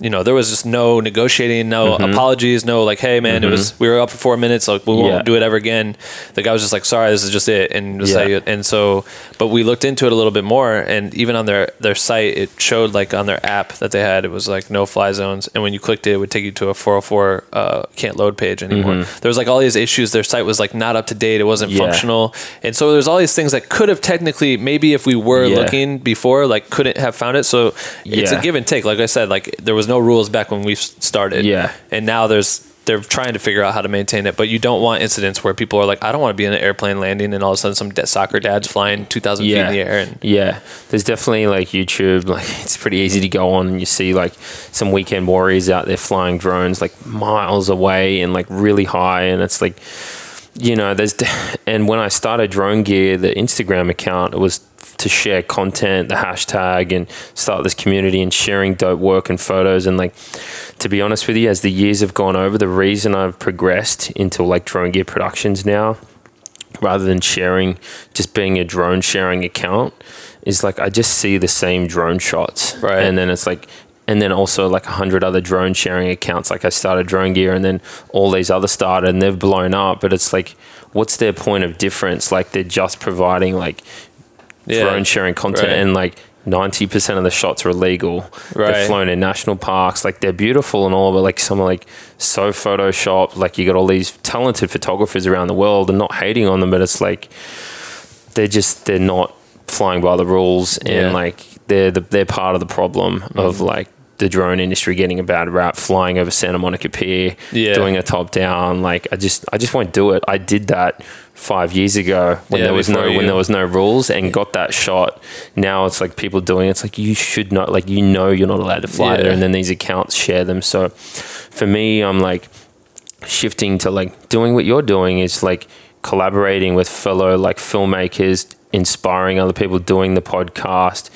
You know, there was just no negotiating, no
Mm-hmm.
apologies, no like, hey man, it was we were up for four minutes, like we won't
Yeah.
do it ever again. The guy was just like, sorry, this is just it, and was
Yeah.
like, and so, but we looked into it a little bit more, and even on their their site, it showed like on their app that they had it was like no fly zones, and when you clicked it, it would take you to a 404 uh, can't load page anymore. There was like all these issues. Their site was like not up to date. It wasn't
Mm-hmm. Yeah.
functional, and so there's all these things that could have technically maybe if we were looking before, like couldn't have found it. So it's a give and take. Like I said, like there was no rules back when we started.
Yeah.
and now there's they're trying to figure out how to maintain it, but you don't want incidents where people are like, I don't want to be in an airplane landing, and all of a sudden some de- soccer dad's flying two thousand feet in the air, and
yeah, there's definitely like YouTube. Like it's pretty easy to go on and you see like some weekend warriors out there flying drones like miles away and like really high, and it's like you know there's de- and when I started Drone Gear, the Instagram account, it was to share content, the hashtag, and start this community and sharing dope work and photos. And like, to be honest with you, as the years have gone over, the reason I've progressed into like Drone Gear Productions now rather than sharing, just being a drone sharing account, is like I just see the same drone shots.
Right.
And then it's like, and then also like a hundred other drone sharing accounts. Like I started Drone Gear and then all these other started and they've blown up. But it's like, what's their point of difference? Like they're just providing like
Yeah.
drone sharing content
Right.
and like 90% of the shots are illegal.
Right.
They're flown in national parks. Like they're beautiful and all, but like some are like so photoshopped. Like you got all these talented photographers around the world and not hating on them, but it's like they're just, they're not flying by the rules and
Yeah.
like they're the, they're part of the problem of
Mm-hmm.
like the drone industry getting a bad rap, flying over Santa Monica Pier,
Yeah.
doing a top down. Like I just, I just won't do it. I did that five years ago when
Yeah,
there was no,
before
when there was no rules and got that shot. Now it's like people doing it. It's like you should not, like you know, you're not allowed to fly
Yeah.
there, and then these accounts share them. So for me, I'm like shifting to like doing what you're doing is like collaborating with fellow like filmmakers, inspiring other people, doing the podcast.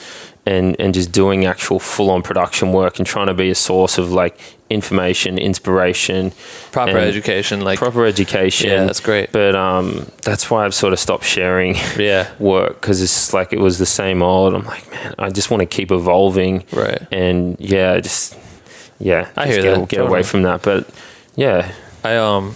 And, and just doing actual full on production work and trying to be a source of like information, inspiration,
proper education, like
proper education.
Yeah, that's great.
But um, that's why I've sort of stopped sharing
yeah,
work because it's just like it was the same old. I'm like, man, I just want to keep evolving.
Right.
And yeah, just yeah,
I
just
hear
get,
that,
get
totally.
away from that. But yeah,
I um,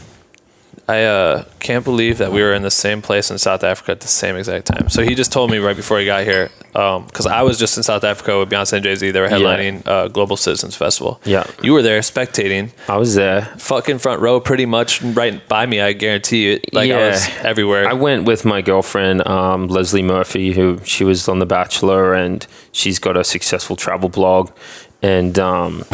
I uh can't believe that we were in the same place in South Africa at the same exact time. So he just told me right before he got here, um, because I was just in South Africa with Beyonce and Jay Z. They were headlining uh, Global Citizens Festival.
Yeah.
you were there spectating,
I was there.
fucking front row, pretty much right by me. I guarantee you. Like I
Yeah.
was everywhere.
I went with my girlfriend, um, Leslie Murphy, who she was on The Bachelor, and she's got a successful travel blog. And um,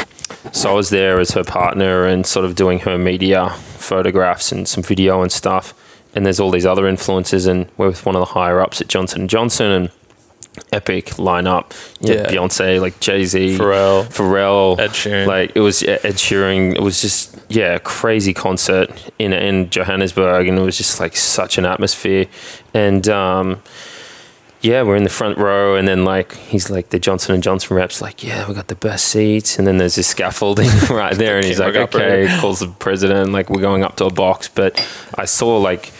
so I was there as her partner and sort of doing her media photographs and some video and stuff. And there's all these other influences, and we're with one of the higher ups at Johnson Johnson, and epic lineup. Know,
Yeah.
Beyonce, like Jay Z,
Pharrell.
Pharrell,
Ed Sheeran.
Like it was Ed Sheeran. It was just yeah, a crazy concert in in Johannesburg, and it was just like such an atmosphere. And um, yeah, we're in the front row, and then like he's like the Johnson and Johnson reps, like yeah, we got the best seats, and then there's this scaffolding right there, and he's like okay, calls the president, like we're going up to a box, but I saw like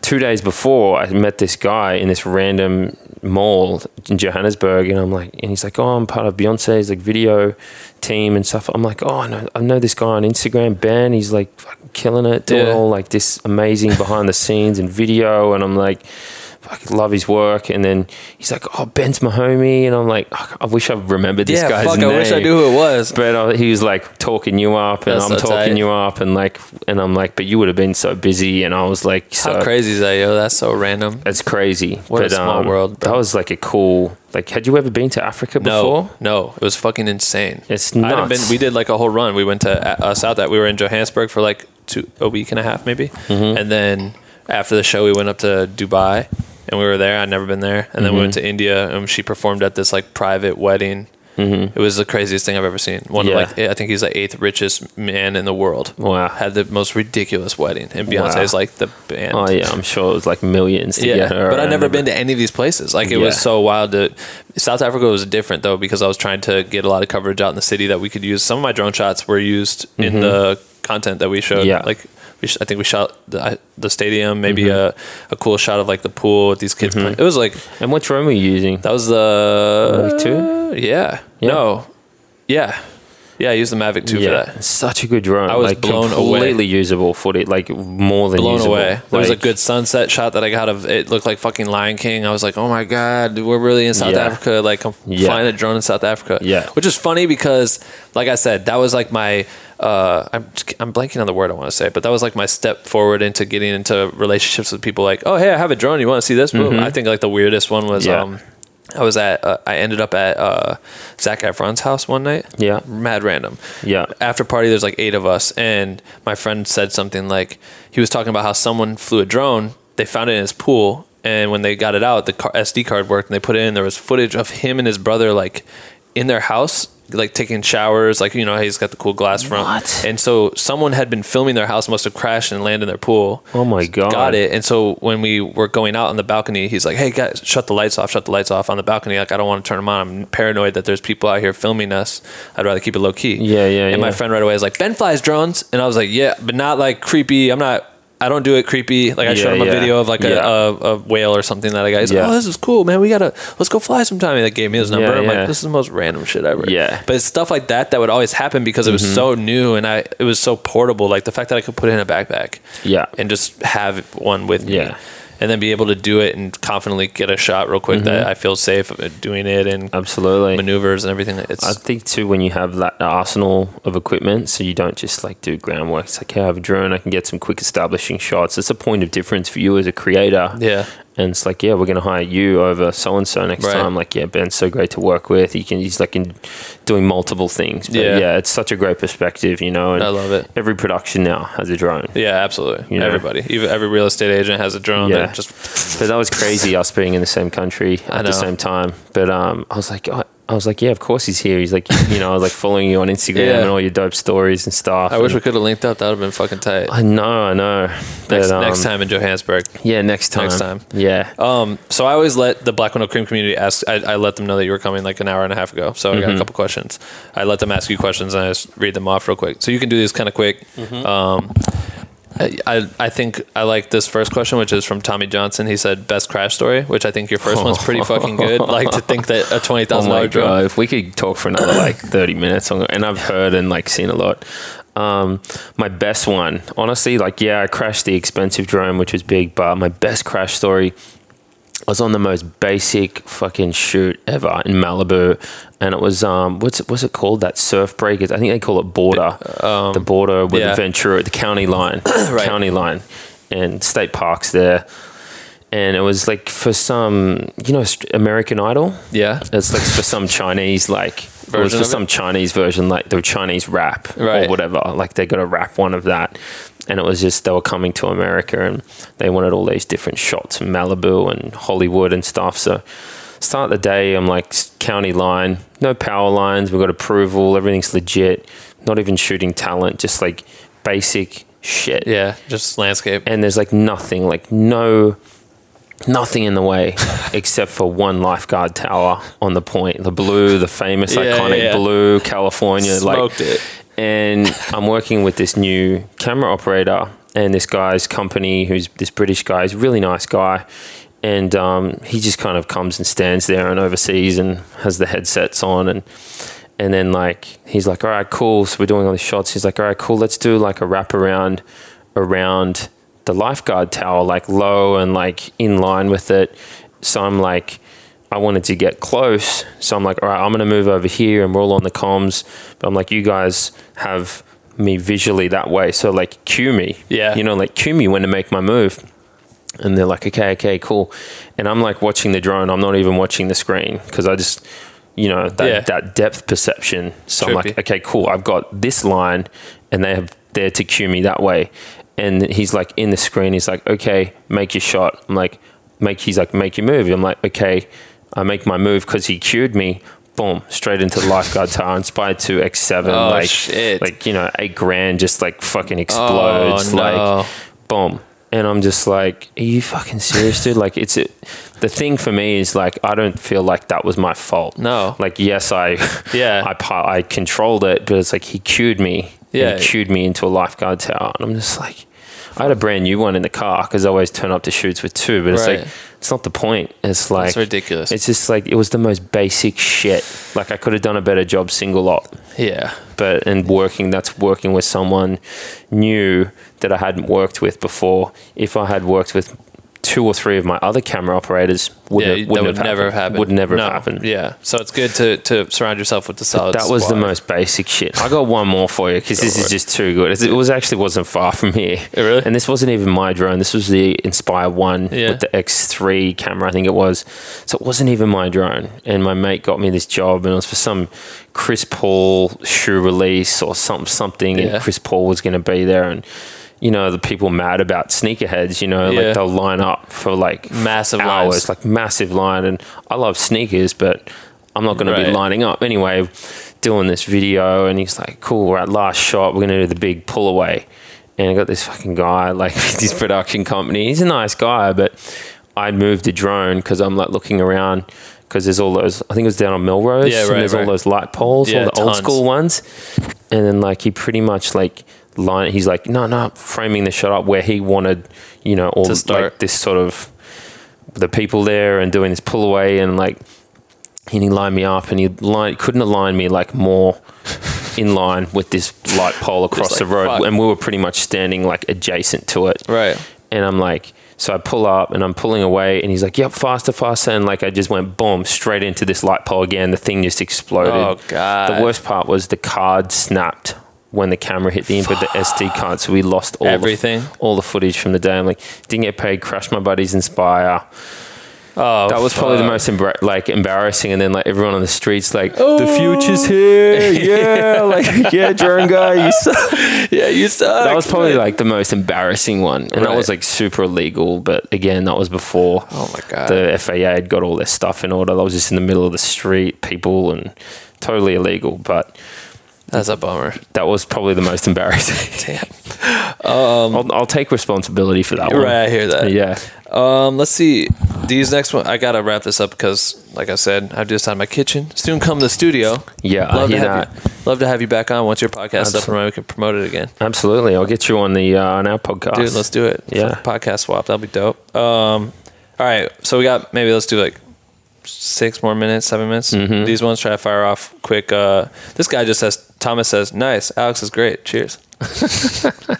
two days before I met this guy in this random mall in Johannesburg and I'm like and he's like oh I'm part of Beyonce's like video team and stuff I'm like oh I know, I know this guy on Instagram Ben he's like killing it doing
Yeah.
all like this amazing behind the scenes and video and I'm like fucking love his work and then he's like oh Ben's my homie and I'm like "Oh, I wish I remembered this
yeah,
guy's
fuck.
name
I wish I knew who it was.
but uh, he was like talking you up, and
That's
I'm
so
talking
tight.
you up, and like, and I'm like, but you would have been so busy, and I was like, so
How crazy is that, yo? That's so random.
It's crazy.
What a small
um,
world,
That was like a cool. Like, had you ever been to Africa before?
no, it was fucking insane.
It's nuts.
been. We did like a whole run. We went to uh, us out that we were in Johannesburg for like two a week and a half maybe,
Mm-hmm.
and then after the show we went up to Dubai, and we were there. I'd never been there, and then we went to India, and she performed at this like private wedding. It was the craziest thing I've ever seen. One
Yeah.
of like I think he's the eighth richest man in the world.
Wow.
Had the most ridiculous wedding, and Beyonce's
Wow.
like the band.
Oh yeah, I'm sure it was like millions to
Yeah,
get her.
but I've never been to any of these places. Like it
Yeah.
was so wild. To South Africa was different though because I was trying to get a lot of coverage out in the city that we could use. Some of my drone shots were used in the content that we showed.
Mm-hmm. Yeah.
like we sh- I think we shot the, I- the stadium, maybe
Mm-hmm.
a, a cool shot of like the pool with these kids playing. It was like
And what drone were you using?
that was the
Mavic 2?
Yeah.
Yeah.
no, yeah, yeah. I used the Mavic two for
yeah,
that.
such a good drone.
I was
like
blown away.
completely usable footage, like more than
blown
usable.
away. There was a good sunset shot that I got of it. Looked like fucking Lion King. I was like, oh my god, we're really in South
Yeah.
Africa. Like I'm
Yeah.
flying a drone in South Africa.
Yeah.
which is funny because, like I said, that was like my. Uh, I'm I'm blanking on the word I want to say, but that was like my step forward into getting into relationships with people. Like, oh hey, I have a drone. You want to see this? Boom. I think like the weirdest one was.
Mm-hmm. Yeah.
Um, I was at. Uh, I ended up at uh, Zac Efron's house one night.
Yeah.
mad random
Yeah.
after party there's like eight of us and my friend said something like he was talking about how someone flew a drone they found it in his pool and when they got it out the sd card worked and they put it in there was footage of him and his brother like in their house like taking showers like you know he's got the cool glass front
What?
and so someone had been filming their house must have crashed and landed in their pool
Oh my god.
got it. And so when we were going out on the balcony, he's like, "Hey guys, shut the lights off. Shut the lights off on the balcony. Like I don't want to turn them on. I'm paranoid that there's people out here filming us. I'd rather keep it low key."
Yeah, yeah,
And my friend right away is like, "Ben flies drones," and I was like, "Yeah, but not like creepy. I'm not." I don't do it creepy. Like I
Yeah,
showed him a
yeah.
video of like
Yeah.
a, a, a whale or something that I got. He's like, "Oh, this is cool, man. We gotta let's go fly sometime." And they gave me his number. I'm like, "This is the most random shit ever."
Yeah. Mm-hmm.
But it's stuff like that that would always happen because it was so new and I it was so portable. Like the fact that I could put it in a backpack
Yeah.
and just have one with me.
Yeah.
And then be able to do it and confidently get a shot real quick that mm-hmm. I feel safe doing it and
Absolutely.
maneuvers and everything. It's
I think too when you have that arsenal of equipment, so you don't just like do groundwork. It's like, hey, I have a drone, I can get some quick establishing shots. It's a point of difference for you as a creator.
yeah,
And it's like, yeah, we're gonna hire you over so and so next
Right.
time. Like, yeah, Ben's so great to work with. He can he's like in doing multiple things. But
Yeah.
yeah. it's such a great perspective, you know. And
I love it.
Every production now has a drone.
yeah, absolutely.
You know.
Everybody, even every real estate agent has a drone.
Yeah.
just
But that was crazy us being in the same country at the same time. But um, I was like, I, I was like, yeah, of course he's here. He's like, you know, I was like following you on Instagram
Yeah.
and all your dope stories and stuff.
I wish we could have linked up. That would have been fucking tight.
I know, I know.
Next,
But, um,
next time in Johannesburg.
Yeah, next time.
Next time.
Yeah.
Um, so I always let the Black with No Cream community ask. I, I let them know that you were coming like an hour and a half ago. So I
Mm-hmm.
got a couple questions. I let them ask you questions and I just read them off real quick. So you can do these kind of quick.
Mm-hmm.
Um, I, I think I like this first question, which is from Tommy Johnson. He said best crash story, which I think your first one's pretty fucking good. Like to think that a twenty thousand
dollar
dollar drone.
god! If we could talk for another like thirty minutes, on, and I've heard and like seen a lot. Um, my best one, honestly, like yeah, I crashed the expensive drone, which was big, but my best crash story I was on the most basic fucking shoot ever in Malibu, and it was um, what's it, what's it called? That surf breakers. I think they call it border, the border with
Um, yeah.
the Ventura, the county line, county line, and state parks there. And it was like for some, you know, American Idol.
Yeah.
It's like for some Chinese like it was for some Chinese version like the Chinese rap
Right.
or whatever. Like they got a rap one of that, and it was just they were coming to America and they wanted all these different shots in Malibu and Hollywood and stuff. So start the day, I'm like county line, no power lines. we've got approval, everything's legit. Not even shooting talent, just like basic shit
Yeah, just landscape.
and there's like nothing, like no, nothing in the way except for one lifeguard tower on the point, the blue, the famous
Yeah,
iconic
yeah,
blue California,
Smoked
like.
it.
And I'm working with this new camera operator and this guy's company, who's this British guy, he's a really nice guy. And um, he just kind of comes and stands there and oversees and has the headsets on and and then like he's like, all right, cool. So we're doing all these shots. He's like, all right, cool. Let's do like a wrap around around the lifeguard tower, like low and like in line with it. So I'm like, I wanted to get close. So I'm like, all right, I'm gonna move over here and we're all on the comms. But I'm like, you guys have me visually that way. So like cue me.
Yeah.
You know, like cue me when to make my move. And they're like, okay, okay, cool. And I'm like watching the drone. I'm not even watching the screen because I just, you know, that,
Yeah.
that depth perception. So I'm like, okay, cool. I've got this line and they have there to cue me that way. And he's like in the screen, he's like, okay, make your shot. I'm like, make he's like make your move. I'm like okay, I make my move because he cued me. Boom, straight into the lifeguard tower, Inspire 2 X7,
Oh,
like
shit.
like you know eight grand just like fucking explodes,
Oh, no.
like boom. And I'm just like, are you fucking serious, dude? Like, it's it. The thing for me is like, I don't feel like that was my fault.
No.
Like, yes, I,
Yeah.
I, I controlled it, but it's like he cued me.
Yeah.
He cued me into a lifeguard tower, and I'm just like, I had a brand new one in the car because I always turn up to shoots with two, but it's
Right.
like, it's not the point. It's like
It's ridiculous.
It's just like it was the most basic shit. Like I could have done a better job single op
Yeah.
but and working that's working with someone new that I hadn't worked with before. If I had worked with two or three of my other camera operators, wouldn't,
yeah,
have,
would
have
never have happened.
Would never
No.
have happened.
Yeah. So it's good to, to surround yourself with the solid.
That was the most basic shit. I got one more for you because this is just too good. It was actually wasn't far from here.
Oh, really?
And this wasn't even my drone. This was the Inspire One
Yeah.
with the X3 camera, I think it was. So it wasn't even my drone. And my mate got me this job, and it was for some Chris Paul shoe release or something. Something,
Yeah.
and Chris Paul was going to be there, and. You know the people mad about sneakerheads. You know,
Yeah.
like they'll line up for like
Massive
hours,
lines.
like massive line. And I love sneakers, but I'm not going to be lining up anyway. Doing this video, and he's like, "Cool, we're at last shot. We're going to do the big pull away." And I got this fucking guy, like this production company. He's a nice guy, but I moved the drone because I'm like looking around because there's all those. I think it was down on Melrose.
Yeah,
and
right,
There's
right.
all those light poles,
Yeah,
all the old school ones. And then like he pretty much like line. He's like, no, no, framing the shot up where he wanted, you know, all like this sort of the people there and doing this pull away and like and he lined me up and he line, couldn't align me like more in line with this light pole across
like,
the road
fuck.
and we were pretty much standing like adjacent to it
Right.
and I'm like so I pull up and I'm pulling away and he's like yep faster faster and like I just went boom straight into this light pole again the thing just exploded
Oh, God.
the worst part was the card snapped when the camera hit the input the SD card so we lost all
Everything?
the, all the footage from the day I'm like didn't get paid crashed my buddies Inspire
Oh,
that was probably the most embra- like embarrassing, and then like everyone on the streets like
Oh.
the future's here, yeah, like yeah, drone guy, you suck.
Yeah, you suck.
That was probably like the most embarrassing one, and that was like super illegal. But again, that was before
Oh my god.
the FAA had got all their stuff in order. That was just in the middle of the street, people, and totally illegal. But
That's a bummer.
that was probably the most embarrassing.
Damn.
I'll, I'll take responsibility for that one.
Right, I hear that.
Yeah.
Um, let's see. These next one, I gotta wrap this up because, like I said, I've just out of my kitchen. Soon come to the studio.
Yeah, I
love to
hear
have
that.
you. Love to have you back on once your podcast
Absol-
up and running. We can promote it again,
Absolutely. I'll get you on the uh, on our podcast.
dude. Let's do it.
Yeah.
Podcast swap. That'll be dope. Um, all right. So we got maybe let's do like six more minutes, seven minutes.
Mm-hmm.
These ones try to fire off quick. Uh, this guy just says Thomas says nice. Alex is great. Cheers.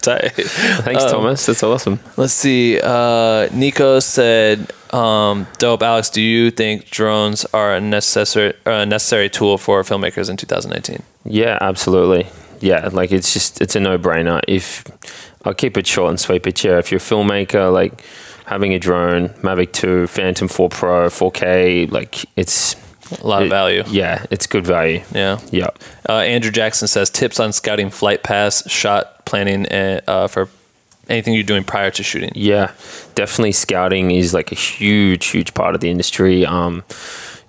Tight.
Thanks,
Um,
Thomas. That's awesome.
Let's see. Uh, Nico said, um, "Dope, Alex. Do you think drones are a necessary uh, necessary tool for filmmakers in 2019?"
Yeah, absolutely. Yeah, like it's just it's a no brainer. If I'll keep it short and sweet, but yeah, if you're a filmmaker, like having a drone, Mavic 2, Phantom 4 Pro, 4K, like it's
A lot of
it-
value.
Yeah, it's good value.
Yeah.
Yeah.
Uh, Andrew Jackson says tips on scouting flight paths, shot planning, and, uh, for anything you're doing prior to shooting.
Yeah, definitely scouting is like a huge, huge part of the industry. Um,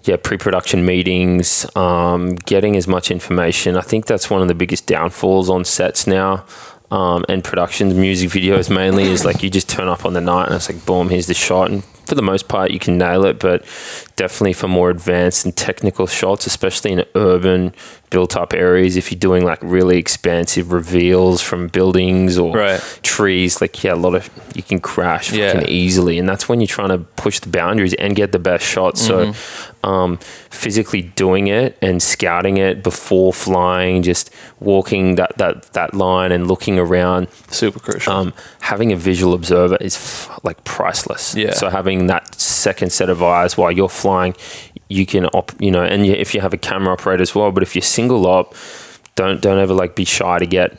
yeah, pre-production meetings, um, getting as much information. I think that's one of the biggest downfalls on sets now. Um, and productions, music videos mainly is like you just turn up on the night and it's like boom, here's the shot, and for the most part you can nail it. But definitely for more advanced and technical shots, especially in urban built-up areas, if you're doing like really expansive reveals from buildings or
Right.
trees, like yeah, a lot of you can crash
Yeah.
fucking easily, and that's when you're trying to push the boundaries and get the best shots.
Mm-hmm.
So, um, physically doing it and scouting it before flying, just walking that that that line and looking around.
Super crucial.
Um, having a visual observer is f- like priceless.
Yeah.
So having that second set of eyes while you're flying, you can op, you know, and if you have a camera operator as well. But if you're single op, don't don't ever like be shy to get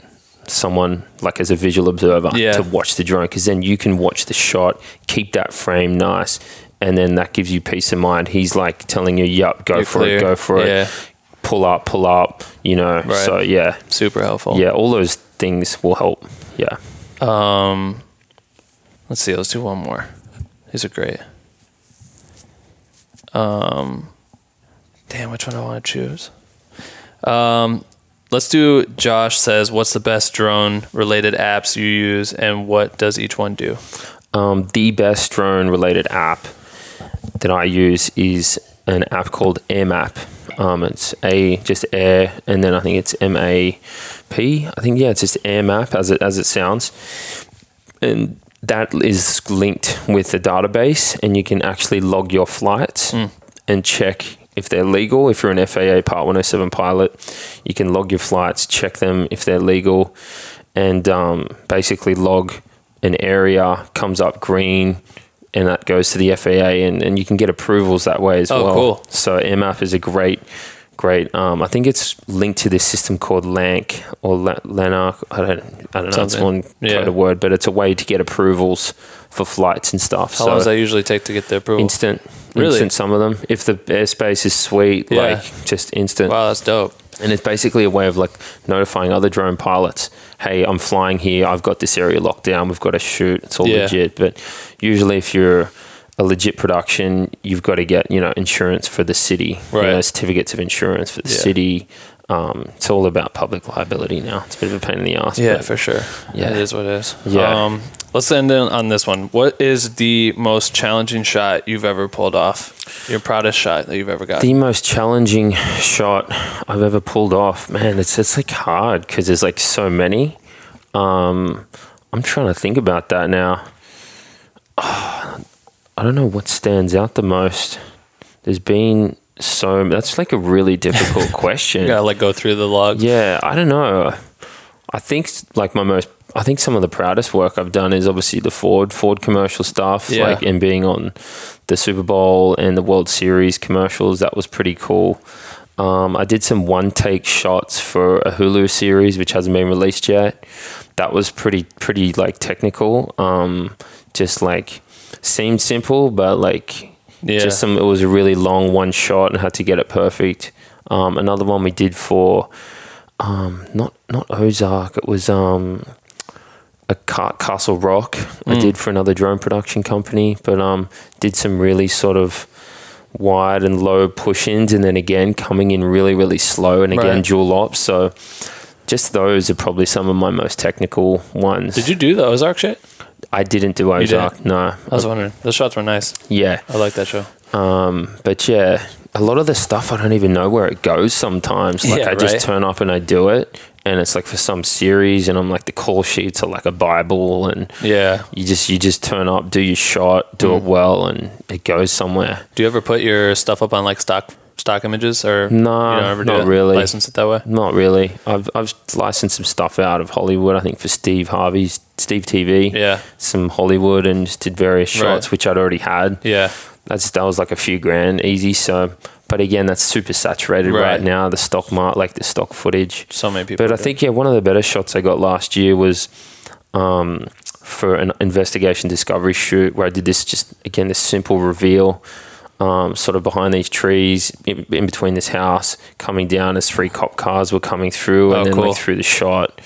someone like as a visual observer
Yeah.
to watch the drone because then you can watch the shot, keep that frame nice, and then that gives you peace of mind. He's like telling you, "Yup, go
You're
for
clear.
it, go for
Yeah.
it, pull up, pull up." You know,
Right.
so yeah,
Super helpful.
yeah, all those things will help. Yeah.
Um, let's see. Let's do one more. These are great. Um, damn, which one do I want to choose? Um, let's do. Josh says, "What's the best drone related apps you use, and what does each one do?"
Um, the best drone related app that I use is an app called AirMap. Um, it's a just air, and then I think it's M A P. I think yeah, it's just AirMap as it as it sounds, and that is linked with the database, and you can actually log your flights and check if they're legal. If you're an FAA Part 107 pilot, you can log your flights, check them if they're legal, and um, basically log an area comes up green and that goes to the FAA and, and you can get approvals that way as
Oh,
well.
cool.
So AirMap is a great, great. Um, I think it's linked to this system called LAANC or La- LANARC. I don't, I don't know. It's
Something.
one
Yeah.
coded word, but it's a way to get approvals for flights and stuff.
How
so
long does that usually take to get the approval?
instant,
Really?
instant. Some of them, if the airspace is sweet,
Yeah.
like just instant.
Wow, that's dope.
And it's basically a way of like notifying other drone pilots, hey, I'm flying here. I've got this area locked down. We've got to shoot. It's all
Yeah.
legit. But usually, if you're a legit production, you've got to get you know insurance for the city, you know, certificates of insurance for the
Yeah.
city. Um, it's all about public liability now. It's a bit of a pain in the ass.
Yeah,
but
for sure.
Yeah.
it is what it is.
Yeah.
Um, let's end in on this one. What is the most challenging shot you've ever pulled off? Your proudest shot that you've ever got?
The most challenging shot I've ever pulled off, man. It's it's like hard because there's like so many. Um, I'm trying to think about that now. I don't know what stands out the most. There's been so that's like a really difficult question.
you gotta like go through the log.
Yeah, I don't know. I think like my most, I think some of the proudest work I've done is obviously the Ford Ford commercial stuff,
Yeah.
like and being on the Super Bowl and the World Series commercials. That was pretty cool. Um, I did some one take shots for a Hulu series which hasn't been released yet. That was pretty pretty like technical. Um, just like seemed simple, but like
Yeah.
just some. It was a really long one shot and had to get it perfect. Um, another one we did for um, not not Ozark. It was um, a Ca- Castle Rock. I did for another drone production company, but um, did some really sort of wide and low push-ins, and then again coming in really really slow, and again
Right.
dual ops. So just those are probably some of my most technical ones.
Did you do the Ozark shit?
I didn't do? Ozark. No.
I was wondering. Those shots were nice.
Yeah.
I like that show.
Um, but yeah, a lot of the stuff I don't even know where it goes sometimes. Like
Yeah,
I just turn up and I do it, and it's like for some series, and I'm like the call sheets are like a bible, and
Yeah.
you just you just turn up, do your shot, do
Mm.
it well, and it goes somewhere.
Do you ever put your stuff up on like stock stock images or
No,
you don't ever do
not
it?
really.
license it that way?
Not really. I've I've licensed some stuff out of Hollywood. I think for Steve Harvey's Steve TV.
Yeah.
Some Hollywood and just did various
Right.
shots which I'd already had.
Yeah.
that's that was like a few grand easy. So, but again, that's super saturated right,
Right.
now. The stock market, like the stock footage.
So many people.
But I
do.
think yeah, one of the better shots I got last year was um, for an investigation discovery shoot where I did this just again this simple reveal. Um, sort of behind these trees, in, in between this house, coming down as three cop cars were coming through,
Oh,
and then
cool.
through the shot.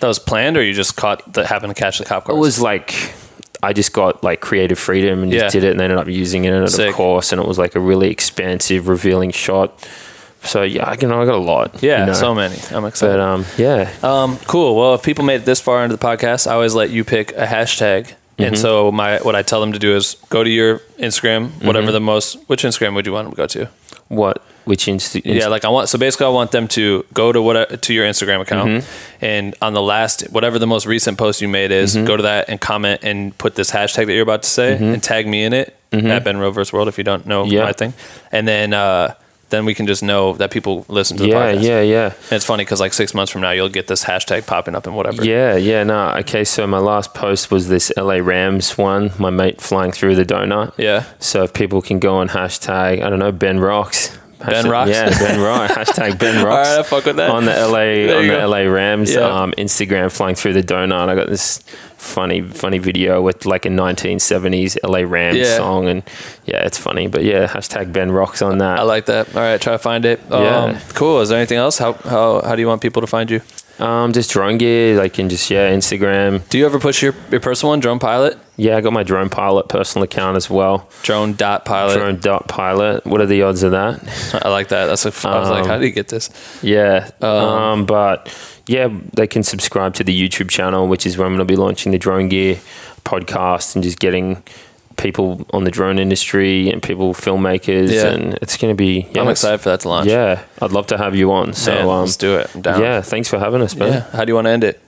that was planned, or you just caught that happened to catch the cop cars.
It was like I just got like creative freedom and just did it and ended up using it at
Sick.
a course and it was like a really expansive, revealing shot. So yeah, I can I got a lot.
yeah,
you know.
so many. I'm excited.
but um yeah.
Um, cool. Well, if people made it this far into the podcast, I always let you pick a hashtag. And
Mm-hmm.
so my what I tell them to do is go to your Instagram, whatever
Mm-hmm.
the most. Which Instagram would you want them to go to?
What which inst-
yeah, like I want. So basically, I want them to go to what to your Instagram account,
Mm-hmm.
and on the last whatever the most recent post you made is,
Mm-hmm.
go to that and comment and put this hashtag that you're about to say and tag me in it at Ben Rovers World if you don't know
Mm-hmm. Yeah.
my thing, and then uh, then we can just know that people listen to the
yeah,
podcast.
yeah, yeah.
And it's funny because like six months from now, you'll get this hashtag popping up and whatever.
Yeah, yeah, no. Okay, so my last post was this LA Rams one, my mate flying through the donut.
Yeah.
So if people can go on hashtag, I don't know, Ben Rocks.
Ben
Hashtag-
Rocks?
Yeah, Ben Rocks. hashtag Ben Rocks.
All right, I fuck with that.
On the LA on the
go.
LA Rams
Yeah.
um, Instagram flying through the donut. I got this funny funny video with like a 1970s LA Rams
Yeah.
song and yeah, it's funny. But yeah, hashtag Ben Rocks on that.
I like that. All right, try to find it.
Yeah.
Um, cool. Is there anything else? How, how how do you want people to find you?
um, just drone gear, like and just yeah, Instagram.
Do you ever push your, your personal one, drone pilot?
Yeah, I got my drone pilot personal account as well.
Drone dot pilot.
Drone dot pilot. What are the odds of that?
I like that. That's a, I was like,
Um,
how do you get this?
Yeah. Um, but yeah, they can subscribe to the YouTube channel, which is where I'm going to be launching the Drone Gear podcast and just getting people on the drone industry and people filmmakers
Yeah.
and it's going to be yeah,
I'm excited for that to launch.
Yeah, I'd love to have you on. So
Man,
um,
let's do it. I'm down.
Yeah, thanks for having us, man.
Yeah. How do you want to end it?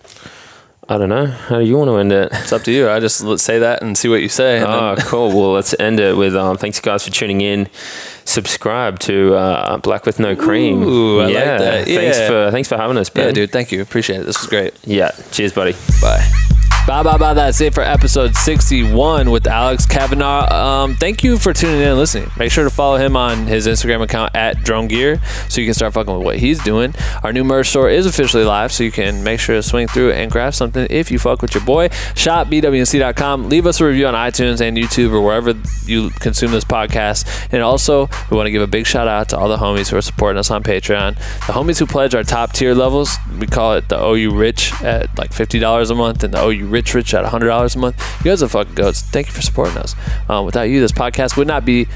I don't know. How do you want to end it?
It's up to you. I just let's say that and see what you say.
Oh, cool. Well, let's end it with um, thanks guys for tuning in. Subscribe to uh, Black with No Cream.
Ooh, I like that.
Thanks for thanks for having us, Ben.
yeah, dude. Thank you. Appreciate it. This was great.
Yeah. Cheers, buddy.
Bye. Bye, bye, bye. That's it for episode 61 with Alex Kavanaugh. Um, thank you for tuning in and listening. Make sure to follow him on his Instagram account at Drone Gear so you can start fucking with what he's doing. Our new merch store is officially live, so you can make sure to swing through and grab something if you fuck with your boy. ShopBWNC.com. Leave us a review on iTunes and YouTube or wherever you consume this podcast. And also, we want to give a big shout out to all the homies who are supporting us on Patreon. The homies who pledge our top tier levels, we call it the OU Rich at like $50 a month and the OU Rich Rich at $100 a month. You guys are fucking goats. Thank you for supporting us. Um, without you, this podcast would not be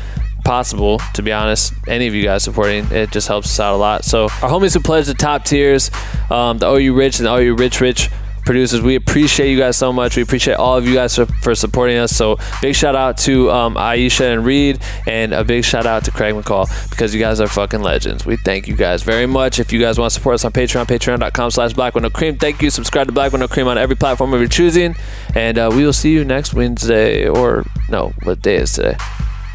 possible to be honest any of you guys supporting it just helps us out a lot so our homies who pledge the top tiers um, the OU Rich and the OU Rich Rich producers we appreciate you guys so much. We appreciate all of you guys for, for supporting us. So big shout out to um, Aisha and Reed and a big shout out to Craig McCall because you guys are fucking legends. We thank you guys very much. If you guys want to support us on Patreon patreon.com slash black no cream. Thank you. Subscribe to black no cream on every platform of your choosing. And uh, we will see you next Wednesday or no what day is today?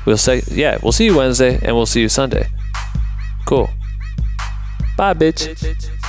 We'll say, yeah, we'll see you Wednesday and we'll see you Sunday. Cool. Bye, bitch.